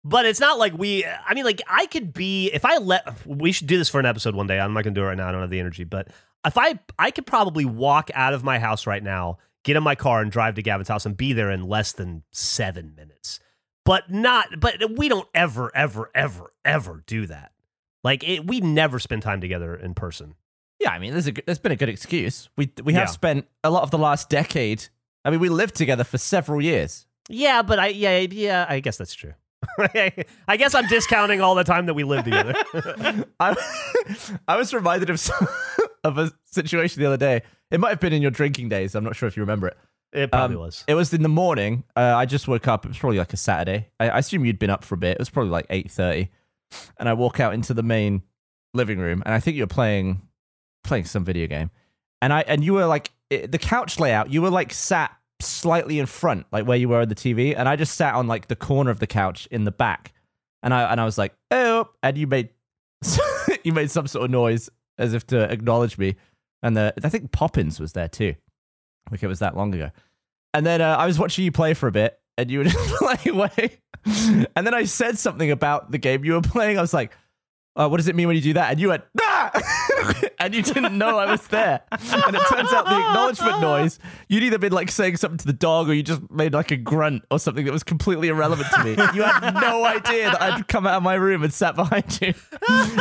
But it's not like we. I mean, like I could be if I let. We should do this for an episode one day. I'm not gonna do it right now. I don't have the energy. But if I, I could probably walk out of my house right now, get in my car, and drive to Gavin's house, and be there in less than seven minutes. But not. But we don't ever, ever, ever, ever do that. Like it, we never spend time together in person. Yeah, I mean, there's a there's been a good excuse. We we have Yeah. spent a lot of the last decade. I mean, we lived together for several years. Yeah, but I, yeah, yeah. I guess that's true. I guess I'm discounting all the time that we lived together. I, I was reminded of some, of a situation the other day. It might have been in your drinking days. I'm not sure if you remember it. it probably Um, was. It was in the morning. Uh, I just woke up. It was probably like a Saturday. I, I assume you'd been up for a bit. It was probably like eight thirty, and I walk out into the main living room, and I think you're playing playing some video game, and I and you were like it, the couch layout. You were like sat slightly in front, like where you were on the TV, and I just sat on like the corner of the couch in the back, and I and I was like, oh, and you made you made some sort of noise as if to acknowledge me, and the I think Poppins was there too. Like it was that long ago. And then uh, I was watching you play for a bit, and you were just playing away. And then I said something about the game you were playing. I was like, uh, "What does it mean when you do that?" And you went, "Ah!" and you didn't know I was there. And it turns out the acknowledgement noise, you'd either been like saying something to the dog, or you just made like a grunt or something that was completely irrelevant to me. You had no idea that I'd come out of my room and sat behind you,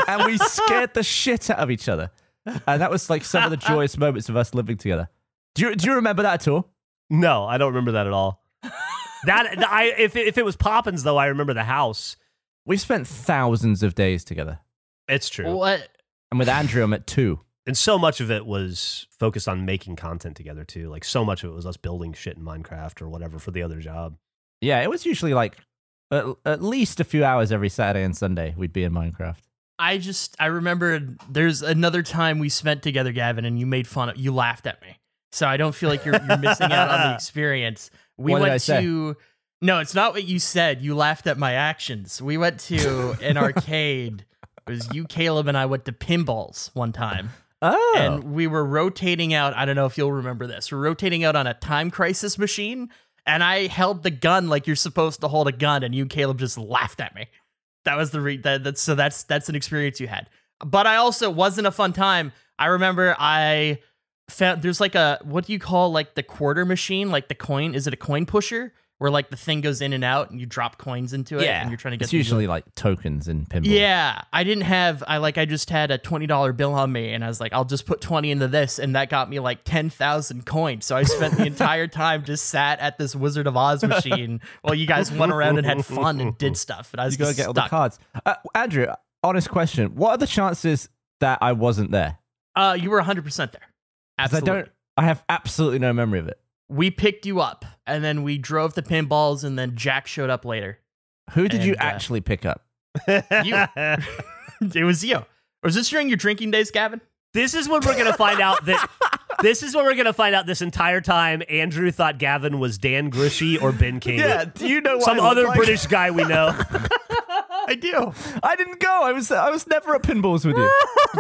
and we scared the shit out of each other. And that was like some of the joyous moments of us living together. Do you do you remember that at all? No, I don't remember that at all. that I if it, if it was Poppins though, I remember the house. We've spent thousands of days together. It's true, What? And with Andrew, I'm at two. and so much of it was focused on making content together too. Like so much of it was us building shit in Minecraft or whatever for the other job. Yeah, it was usually like at, at least a few hours every Saturday and Sunday we'd be in Minecraft. I just I remembered there's another time we spent together, Gavin, and you made fun of you laughed at me. So I don't feel like you're you're missing out on the experience. We What did went I say? to No, it's not what you said. You laughed at my actions. We went to an arcade. It was you, Caleb, and I went to Pinballz one time. Oh, and we were rotating out. I don't know if you'll remember this. We're rotating out on a time crisis machine, and I held the gun like you're supposed to hold a gun, and you Caleb just laughed at me. That was the re- that, that's so that's that's an experience you had. But I also wasn't a fun time. I remember I found there's like a what do you call like the quarter machine, like the coin? Is it a coin pusher? Where like the thing goes in and out and you drop coins into it yeah, and you're trying to get It's usually like tokens in pinball. yeah, I didn't have. I like. I just had a twenty dollar bill on me, and I was like, "I'll just put twenty into this," and that got me like ten thousand coins. So I spent the entire time just sat at this Wizard of Oz machine while you guys went around and had fun and did stuff. And I was you gotta just get all the cards. Uh, Andrew, honest question: What are the chances that I wasn't there? Uh, you were hundred percent there. 'Cause I don't. I have absolutely no memory of it. We picked you up, and then we drove the Pinballz, and then Jack showed up later. Who did you And, uh, actually pick up? it was you. Was this during your drinking days, Gavin? This is when we're gonna find out that. This is what we're gonna find out. This entire time, Andrew thought Gavin was Dan Gruchy or Ben King. Yeah, do you know some other British guy we know. I do. I didn't go. I was. I was never at Pinballz with you.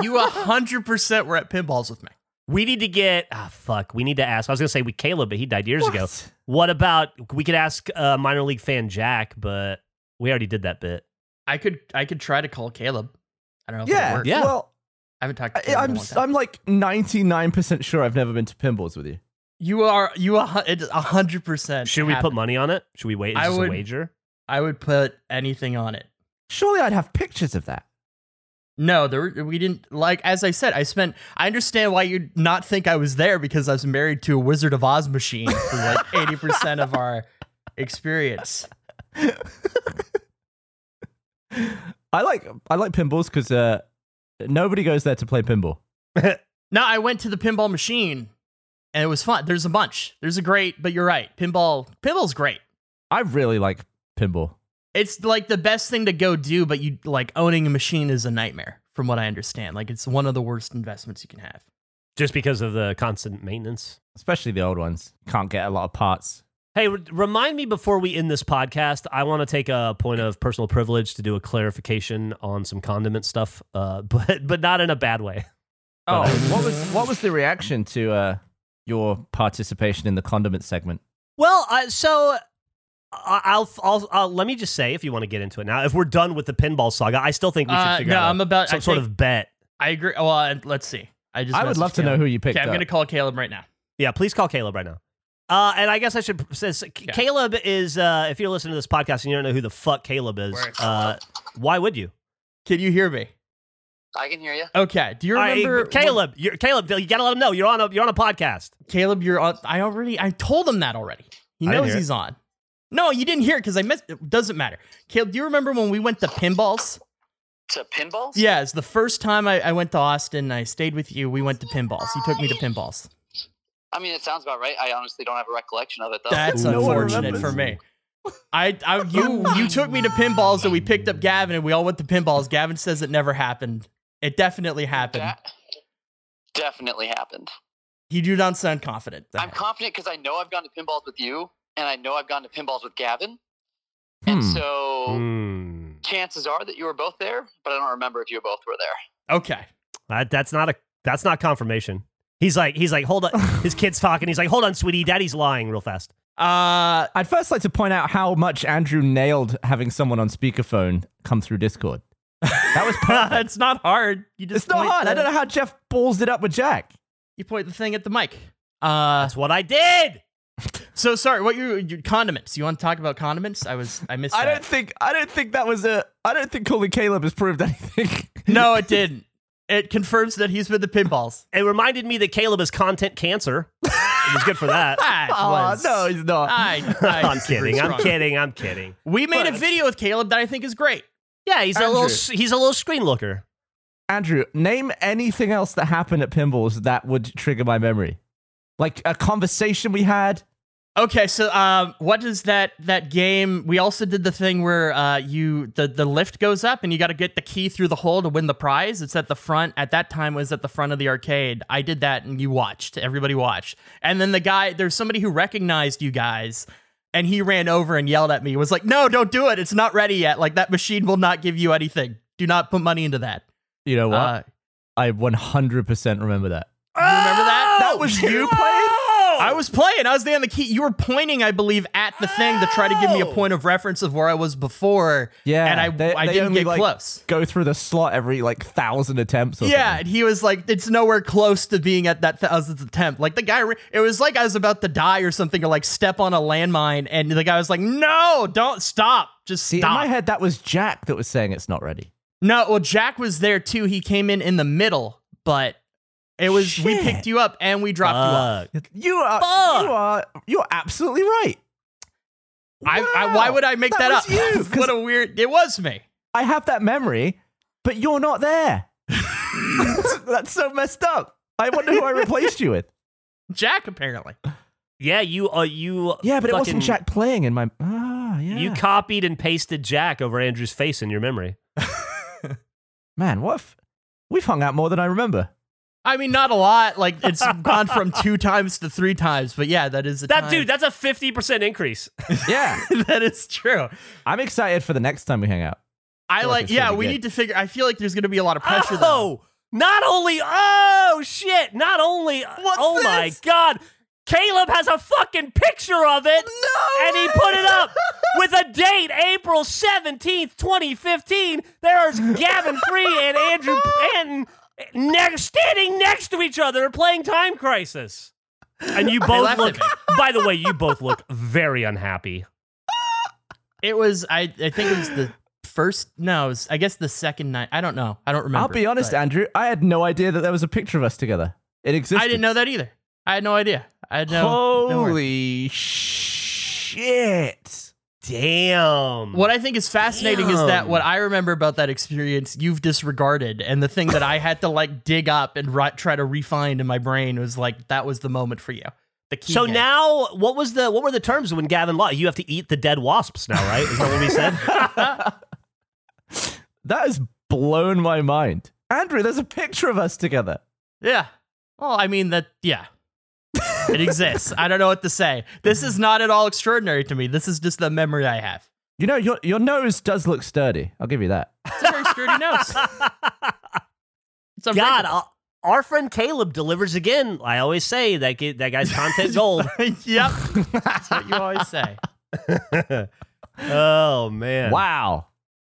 You hundred percent were at Pinballz with me. We need to get. Ah, fuck. We need to ask. I was gonna say we Caleb, but he died years ago. What? What about? We could ask uh, minor league fan Jack, but we already did that bit. I could I could try to call Caleb. I don't know if it'll Yeah. work. Yeah. Well, I haven't talked to I, Caleb in a I'm. long time. I'm like 99 percent sure I've never been to Pinballz with you. You are you a a hundred percent. Should we put money on it? Should we wait? Is I this would- a wager? I would put anything on it. Surely I'd have pictures of that. No, there we didn't like as I said, I spent I understand why you'd not think I was there because I was married to a Wizard of Oz machine for like 80% of our experience. I like. I like Pinballz because uh, nobody goes there to play pinball. No, I went to the pinball machine and it was fun. There's a bunch. There's a great, but you're right. Pinball pinball's great. I really like pinball. It's like the best thing to go do, but you like owning a machine is a nightmare, from what I understand. Like it's one of the worst investments you can have. Just because of the constant maintenance. especially the old ones. Can't get a lot of parts. Hey, r- remind me before we end this podcast. I want to take a point of personal privilege to do a clarification on some condiment stuff, uh, but but not in a bad way. Oh, what was what was the reaction to uh, your participation in the condiment segment? Well, uh, so I- I'll, I'll I'll let me just say if you want to get into it now. If we're done with the pinball saga, I still think we should Uh, figure no, out I'm a- about- some I sort think- of bet. I agree. Well, uh, let's see. I just I would messaged love to know who you picked Okay, I'm gonna call Caleb right now. Yeah, please call Caleb right now. Uh, and I guess I should says Caleb is uh, if you're listening to this podcast and you don't know who the fuck Caleb is, uh, why would you? Can you hear me? I can hear you. Okay. Do you All right, remember Caleb? You're, Caleb, you gotta let him know you're on a you're on a podcast. Caleb, you're on. I already. I told him that already. He knows hear he's on. No, you didn't hear it because I missed. It doesn't matter. Caleb, do you remember when we went to Pinballz? To Pinballz? Yeah, it's the first time I, I went to Austin. I stayed with you. We went to Pinballz. You took me to Pinballz. I mean, it sounds about right. I honestly don't have a recollection of it though. That's No unfortunate for me. I, I you you took me to Pinballz and we picked up Gavin and we all went to Pinballz. Gavin says it never happened. It definitely happened. That definitely happened. He do not sound confident. that I'm confident because I know I've gone to Pinballz with you, and I know I've gone to Pinballz with Gavin. And Hmm. so Hmm. chances are that you were both there, but I don't remember if you both were there. Okay. That, that's not a that's not confirmation. He's like he's like hold on. His kid's talking. He's like hold on, sweetie, daddy's lying real fast. Uh, I'd first like to point out how much Andrew nailed having someone on speakerphone come through Discord. That was perfect. it's not hard. You just it's not point hard. I don't know how Geoff balls it up with Jack. You point the thing at the mic. Uh, That's what I did. so sorry. What you your condiments? You want to talk about condiments? I was I missed. I that. don't think I don't think that was a I don't think calling Caleb has proved anything. No, it didn't. It confirms that he's with the Pinballz. It reminded me that Caleb is content cancer. it was good for that. That Aw, was no, he's not. I, I I'm kidding. I'm kidding. I'm kidding. We made a video with Caleb that I think is great. Yeah, he's a little he's a little screen looker. Andrew, name anything else that happened at Pinballz that would trigger my memory. Like a conversation we had. Okay, so um, what is that that game? We also did the thing where uh, you the the lift goes up and you got to get the key through the hole to win the prize. It's at the front. At that time, it was at the front of the arcade. I did that, and you watched. Everybody watched. And then the guy, there's somebody who recognized you guys, and he ran over and yelled at me. Was like, "No, don't do it. It's not ready yet. Like that machine will not give you anything. Do not put money into that." You know what? Uh, I 100% remember that. you remember that? That was you playing? I oh. was playing. I was there on the key. You were pointing, I believe, at the thing to try to give me a Oh. point of reference of where I was before. Yeah, and I, they- I they didn't only, get like, close. Go through the slot every like thousand attempts. Or Yeah, something. and he was like, "It's nowhere close to being at that thousandth attempt." Like the guy, re- it was like I was about to die or something, or like step on a landmine, and the guy was like, "No, don't stop, just See, stop." in my head, that was Jack that was saying it's not ready. No, well, Jack was there too. He came in in the middle, but it was we picked you up and we dropped you off. You are, Fuck. you are, you're absolutely right. I, I, why would I make that, was up? You, 'cause what a weird. It was me. I have that memory, but you're not there. that's, that's so messed up. I wonder who I replaced you with. Jack apparently. Yeah, you uh you Yeah, but it wasn't Jack playing in my. Ah, yeah. You copied and pasted Jack over Andrew's face in your memory. Man, what if we've hung out more than I remember? I mean, not a lot. Like it's gone from two times to three times, but yeah, that is a That time. dude, that's a 50% increase. Yeah, that is true. I'm excited for the next time we hang out. I feel like like. yeah, we good. need to figure. I feel like there's going to be a lot of pressure. Oh, though. Oh, not only, oh shit, not only, What's oh my god, Caleb has a fucking picture of it. No, And he put it up with a date, April 17th, 2015. There's Gavin Free and Andrew Panting ne- standing next to each other playing Time Crisis. And you both look, by the way, you both look very unhappy. It was. I. I think it was the first. No, it was. I guess the second night. I don't know. I don't remember. I'll be honest, but Andrew. I had no idea that there was a picture of us together. It existed. I didn't know that either. I had no idea. I had no. no. Holy shit! Damn. What I think is fascinating is that what I remember about that experience you've disregarded, and the thing that I had to like dig up and ri- try to refine in my brain was like that was the moment for you. The key. So game. now, what was the what were the terms when Gavin lost? You have to eat the dead wasps now, right? Is that what we said? That has blown my mind. Andrew, there's a picture of us together. yeah. Well, I mean that. Yeah. it exists. I don't know what to say. This is not at all extraordinary to me. This is just the memory I have. You know, your your nose does look sturdy. I'll give you that. It's a very sturdy nose. It's God, unbreakable. uh, our friend Caleb delivers again. I always say that ga- that guy's content gold. yep. That's what you always say. oh man, Wow. Wow,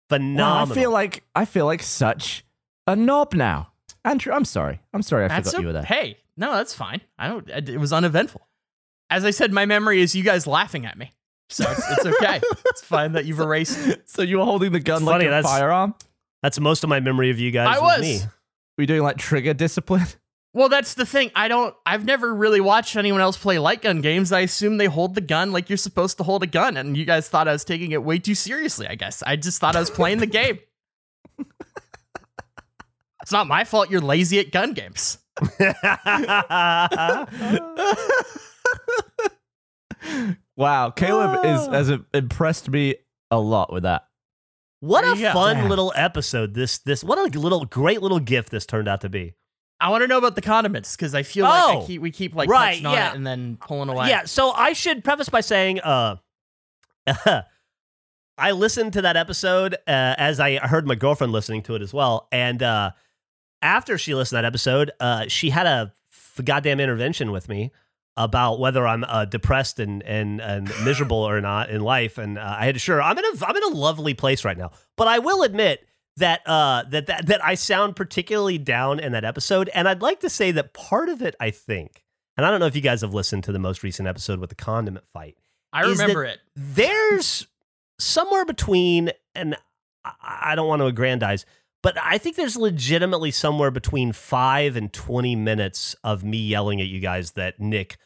phenomenal! I feel like I feel like such a knob now. Andrew, I'm sorry. I'm sorry I That's forgot o- you were there. Hey, no, that's fine. I don't. It was uneventful. As I said, my memory is you guys laughing at me, so it's, it's okay. it's fine that you've erased. So you were holding the gun It's like funny, a that's- firearm? that's most of my memory of you guys. I with was. me. Were you doing like trigger discipline? Well, that's the thing. I don't. I've never really watched anyone else play light gun games. I assume they hold the gun like you're supposed to hold a gun, and you guys thought I was taking it way too seriously. I guess I just thought I was playing the game. it's not my fault. You're lazy at gun games. Wow, Caleb is has impressed me a lot with that. what a you go. fun Damn. little episode! This this what a little great little gift this turned out to be. I want to know about the condiments because I feel like Oh, I keep, we keep like right, touching on yeah. it and then pulling away. Yeah, so I should preface by saying, uh, I listened to that episode uh, as I heard my girlfriend listening to it as well, and uh, after she listened to that episode, uh, she had a f- goddamn intervention with me about whether I'm uh, depressed and and and miserable or not in life, and uh, I had to sure I'm in a I'm in a lovely place right now, but I will admit that uh that, that that I sound particularly down in that episode, and I'd like to say that part of it, I think, and I don't know if you guys have listened to the most recent episode with the condiment fight. I remember it. There's somewhere between, and I- I don't want to aggrandize, but I think there's legitimately somewhere between five and 20 minutes of me yelling at you guys that Nick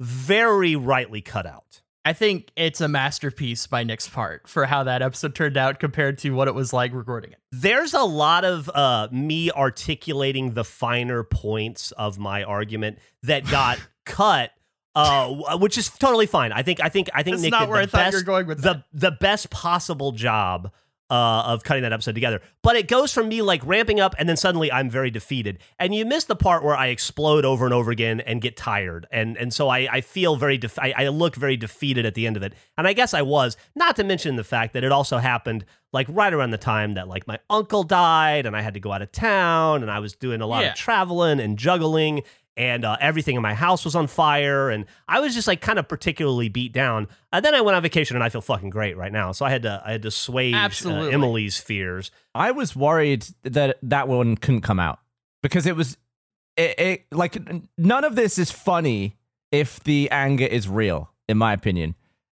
very rightly cut out. I think it's a masterpiece by Nick's part for how that episode turned out compared to what it was like recording it. There's a lot of uh, me articulating the finer points of my argument that got cut, uh, which is totally fine. I think I think I think That's Nick not did where the I thought best, you were going with the the best possible job uh, of cutting that episode together. But it goes from me like ramping up, and then suddenly I'm very defeated. And you miss the part where I explode over and over again and get tired, and and so I I feel very def- I, I look very defeated at the end of it. And I guess I was. Not to mention the fact that it also happened like right around the time that like my uncle died, and I had to go out of town, and I was doing a lot Yeah. of traveling and juggling. And uh, everything in my house was on fire, and I was just like kind of particularly beat down. And then I went on vacation, and I feel fucking great right now. So I had to I had to sway uh, Emily's fears. I was worried that that one couldn't come out because it was, it, it like none of this is funny if the anger is real, in my opinion,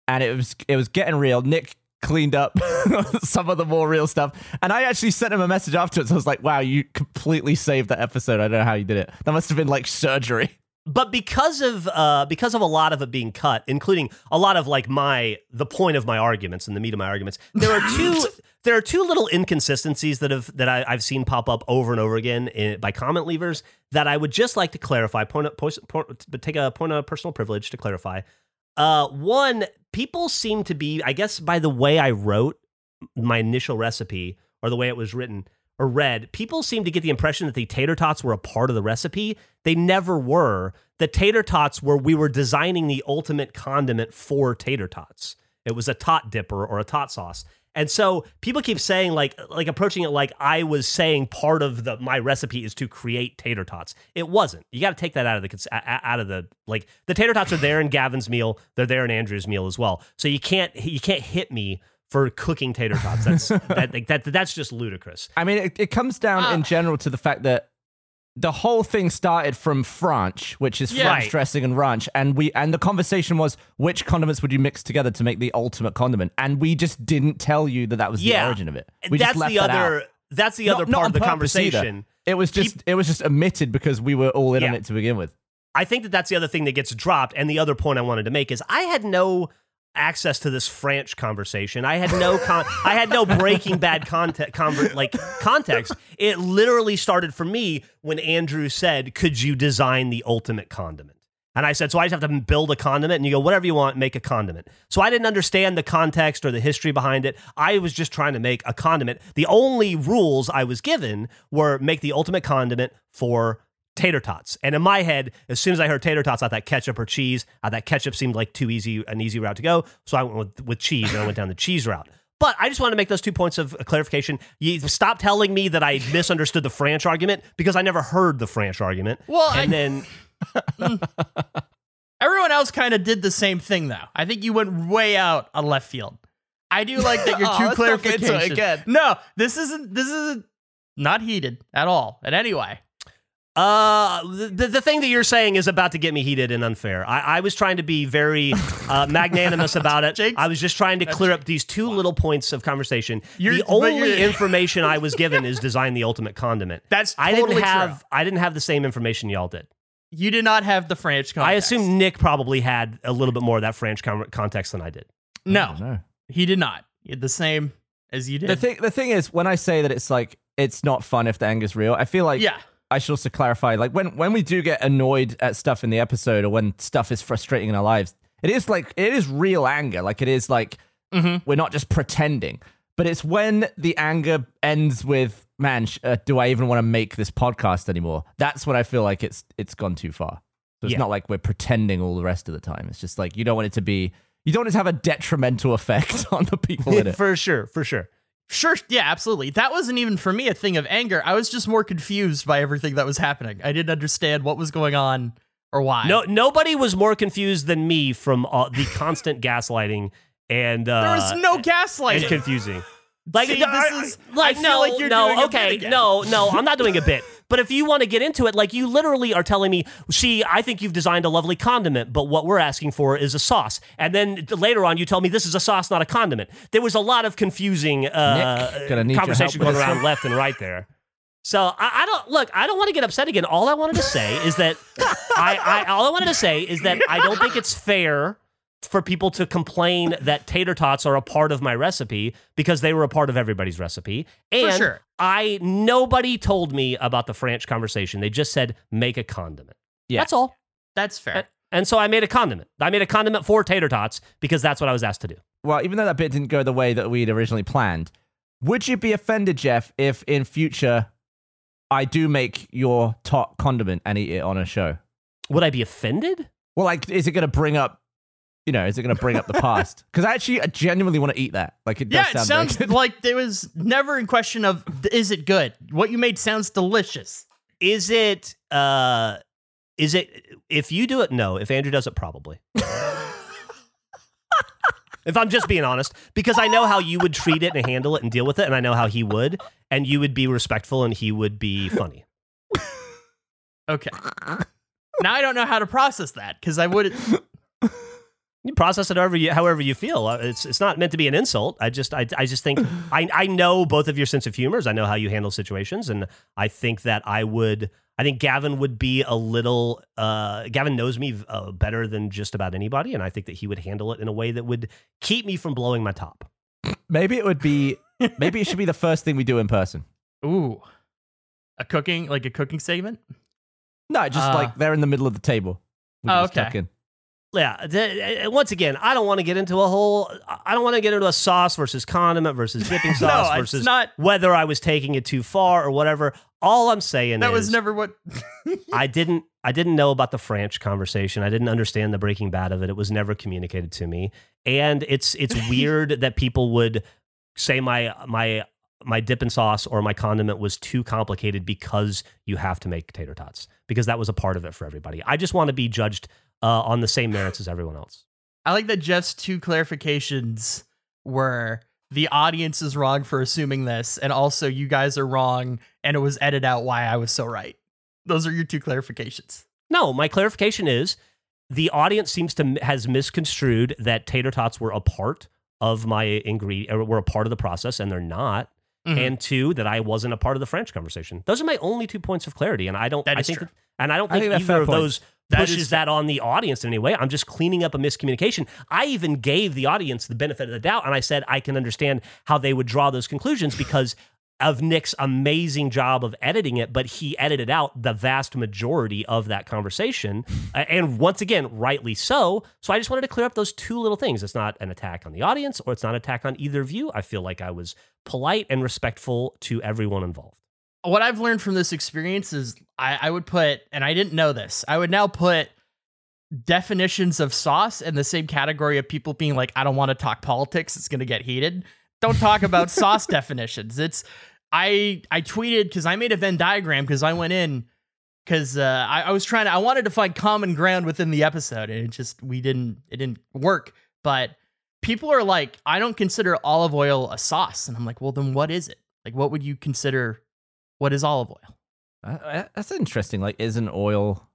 and it was it was getting real. Nick cleaned up some of the more real stuff, and I actually sent him a message afterwards. I was like, "Wow, you completely saved that episode. I don't know how you did it. That must have been like surgery." but because of uh because of a lot of it being cut including a lot of like my the point of my arguments and the meat of my arguments there are two there are two little inconsistencies that have that I, i've seen pop up over and over again in, by comment leavers that i would just like to clarify point, point, point but take a point of personal privilege to clarify uh one people seem to be i guess by the way i wrote my initial recipe or the way it was written or read, people seem to get the impression that the tater tots were a part of the recipe. They never were. The tater tots were we were designing the ultimate condiment for tater tots. It was a tot dipper or a tot sauce. And so people keep saying like like approaching it like I was saying part of the my recipe is to create tater tots. It wasn't. You got to take that out of the cons- a- a- out of the like the tater tots are there in Gavin's meal. They're there in Andrew's meal as well. So you can't you can't hit me for cooking tater tots. That's that, like, that that's just ludicrous. I mean, it, it comes down in oh. general to the fact that the whole thing started from French, which is Yeah. French dressing and ranch, and we and the conversation was which condiments would you mix together to make the ultimate condiment, and we just didn't tell you that that was the origin of it. We that's just left the that other out. that's the other not part on of the purpose either. conversation. It was just it was just omitted because we were all in on it to begin with. I think that that's the other thing that gets dropped. And the other point I wanted to make is I had no access to this French conversation. I had no con- I had no Breaking Bad context conver- like context. It literally started for me when Andrew said, "Could you design the ultimate condiment?" And I said, "So I just have to build a condiment." And you go, "Whatever you want, make a condiment." So I didn't understand the context or the history behind it. I was just trying to make a condiment. The only rules I was given were make the ultimate condiment for tater tots. And in my head, as soon as I heard tater tots, I thought ketchup or cheese. Uh, that ketchup seemed like too easy, an easy route to go. So I went with, with cheese and I went down the cheese route. But I just want to make those two points of clarification. You stop telling me that I misunderstood the French argument because I never heard the French argument. Well, and I- then Everyone else kind of did the same thing, though. I think you went way out on left field. I do like that your Oh, two let's not get into it clarifications. again. No, this isn't. This isn't not heated at all. And anyway, Uh, the, the thing that you're saying is about to get me heated and unfair. I, I was trying to be very uh, magnanimous about it. Jake- I was just trying to clear up these two little points of conversation. You're- the but only you're- information I was given is design the ultimate condiment. That's I totally didn't have true. I didn't have the same information y'all did. you did not have the French context. I assume Nick probably had a little bit more of that French con- context than I did. no, No. he did not. He had the same as you did. The thing the thing is when I say that it's like it's not fun if the anger's real, I feel like yeah, I should also clarify, like when when we do get annoyed at stuff in the episode or when stuff is frustrating in our lives, it is like it is real anger. Like it is like Mhm. we're not just pretending. But it's when the anger ends with, man, sh- uh, do I even want to make this podcast anymore? That's when I feel like it's it's gone too far. So it's Yeah. not like we're pretending all the rest of the time. It's just like you don't want it to be, you don't want it to have a detrimental effect on the people in it. for sure, for sure. Sure, yeah, absolutely. That wasn't even for me a thing of anger. I was just more confused by everything that was happening. I didn't understand what was going on or why. No, nobody was more confused than me from uh, the constant gaslighting and uh, there was no and gaslighting. confusing. Like, See, no, this I- is- like I no, like you're no, doing a bit okay, no, no, I'm not doing a bit. But if you want to get into it, like you literally are telling me, see, I think you've designed a lovely condiment, but what we're asking for is a sauce. And then later on, you tell me this is a sauce, not a condiment. There was a lot of confusing uh, Nick, gonna need your conversation going this around left and right there. So I, I don't look. I don't want to get upset again. All I wanted to say is that I, I all I wanted to say is that I don't think it's fair for people to complain that tater tots are a part of my recipe because they were a part of everybody's recipe. And sure. I nobody told me about the French conversation. They just said make a condiment. Yeah. That's all. That's fair. And, and so I made a condiment. I made a condiment for tater tots because that's what I was asked to do. well, even though that bit didn't go the way that we'd originally planned, would you be offended, Geoff, if in future I do make your top condiment and eat it on a show? Would I be offended? Well, like, is it going to bring up, you know, is it going to bring up the past? Because I actually I genuinely want to eat that. Like, it does yeah, it sound sounds like there was never in question of is it good? What you made sounds delicious. Is it uh Is it if you do it? No. If Andrew does it, probably. if I'm just being honest, because I know how you would treat it and handle it and deal with it, and I know how he would, and you would be respectful and he would be funny. Okay. now I don't know how to process that because I would. You process it however you, however you feel. Uh, It's it's not meant to be an insult. I just I, I just think I I know both of your sense of humors. I know how you handle situations, and I think that I would. I think Gavin would be a little. Uh, Gavin knows me uh, better than just about anybody, and I think that he would handle it in a way that would keep me from blowing my top. Maybe it would be. Maybe it should be the first thing we do in person. Ooh. A cooking, like a cooking segment? No, just Uh, like they're in the middle of the table. We Oh, just okay. Yeah. uh, once again, I don't want to get into a whole. I don't want to get into a sauce versus condiment versus dipping sauce it's versus not- whether I was taking it too far or whatever. All I'm saying That was never what. I didn't I didn't know about the French conversation. I didn't understand the Breaking Bad of it. It was never communicated to me. And it's it's weird that people would say my my my dipping sauce or my condiment was too complicated because you have to make tater tots because that was a part of it for everybody. I just want to be judged uh, on the same merits as everyone else. I like that Geoff's two clarifications were the audience is wrong for assuming this, and also you guys are wrong, and it was edited out why I was so right. Those are your two clarifications. No, my clarification is the audience seems to has misconstrued that tater tots were a part of my ingredient or were a part of the process and they're not. Mhm. and two that I wasn't a part of the French conversation. Those are my only two points of clarity, and I don't. That I is think, true. and I don't I think, think that's either fair of points. those That pushes is that on the audience in any way. I'm just cleaning up a miscommunication. I even gave the audience the benefit of the doubt, and I said I can understand how they would draw those conclusions because of Nick's amazing job of editing it, but he edited out the vast majority of that conversation. And once again, rightly so. So I just wanted to clear up those two little things. It's not an attack on the audience or it's not an attack on either of you. I feel like I was polite and respectful to everyone involved. What I've learned from this experience is I, I would put, and I didn't know this, I would now put definitions of sauce in the same category of people being like, I don't want to talk politics, it's going to get heated. Don't talk about sauce definitions. It's, I, I tweeted because I made a Venn diagram because I went in because uh, I, I was trying to, I wanted to find common ground within the episode and it just, we didn't, it didn't work. But people are like, I don't consider olive oil a sauce. And I'm like, well, then what is it? Like, what would you consider? What is olive oil? Uh, uh, that's interesting. Like, isn't oil?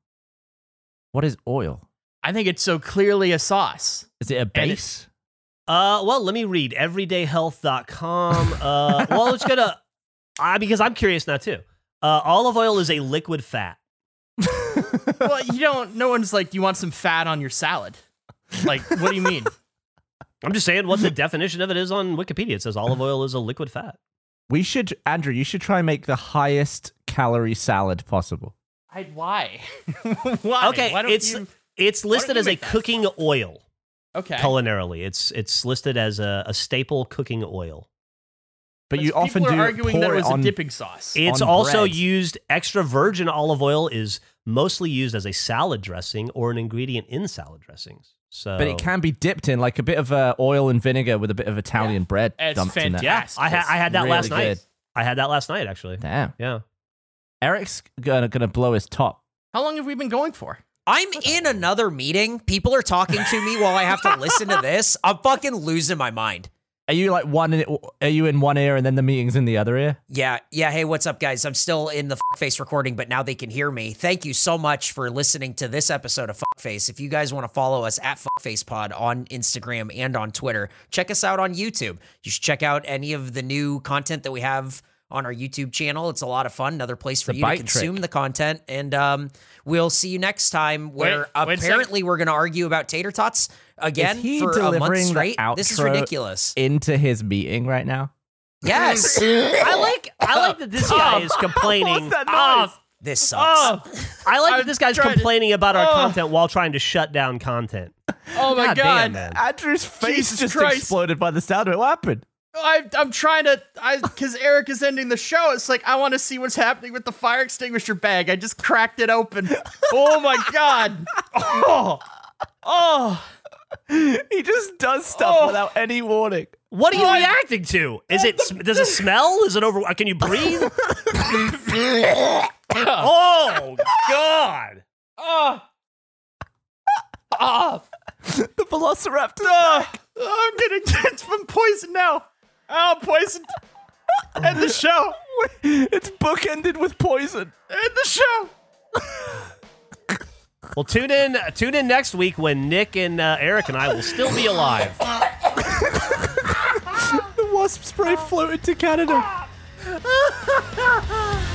What is oil? I think it's so clearly a sauce. Is it a it- base? Uh, well, let me read everydayhealth.com. Uh, well, let's go to, uh, because I'm curious now too. Uh, olive oil is a liquid fat. well, you don't. No one's like, you want some fat on your salad? Like, what do you mean? I'm just saying what the definition of it is on Wikipedia. It says olive oil is a liquid fat. We should, Andrew. You should try and make the highest calorie salad possible. I, why? why? Okay, Why don't it's you? it's listed you as a make that? cooking oil Okay. culinarily. It's it's listed as a, a staple cooking oil. But you often are do arguing that pour it it was on. a dipping sauce. It's also bread. used extra virgin olive oil is mostly used as a salad dressing or an ingredient in salad dressings. So but it can be dipped in like a bit of uh, oil and vinegar with a bit of Italian bread It's dumped in there. Yeah, Yes, I had I had that last really night. good. I had that last night actually. Damn. Yeah. Eric's gonna gonna blow his top. How long have we been going for? I'm in another meeting. People are talking to me while I have to listen to this. I'm fucking losing my mind. Are you like one? Are you in one ear and then the meeting's in the other ear? Yeah, yeah. Hey, what's up, guys? I'm still in the face recording, but now they can hear me. Thank you so much for listening to this episode of Fuckface. If you guys want to follow us at Face FuckfacePod on Instagram and on Twitter, check us out on YouTube. You should check out any of the new content that we have on our YouTube channel. It's a lot of fun. Another place for The you to consume trick. the content. And um, we'll see you next time where Wait, wait apparently we're going to argue about tater tots again Is he for a month delivering the straight. This is ridiculous. Into his meeting right now. Yes. I like I like that this guy is complaining. Oh, this ah. sucks. oh, I like that I'm this guy's trying to- complaining about our Oh. content while trying to shut down content. oh my God god! damn, man. Andrew's face Jesus just Christ. exploded by the sound of it. What happened? I, I'm trying to, I because Eric is ending the show. It's like I want to see what's happening with the fire extinguisher bag. I just cracked it open. Oh my god! Oh, oh! He just does stuff Oh. without any warning. What are you reacting to? Is it does it smell? Is it over? Can you breathe? oh God! Ah! Ah! The Velociraptor. Ah! I'm getting it's been poisoned now. Oh, I'm poisoned. End the show. It's bookended with poison. End the show. Well, tune in. Tune in next week when Nick and uh, Eric and I will still be alive. The wasp spray floated to Canada.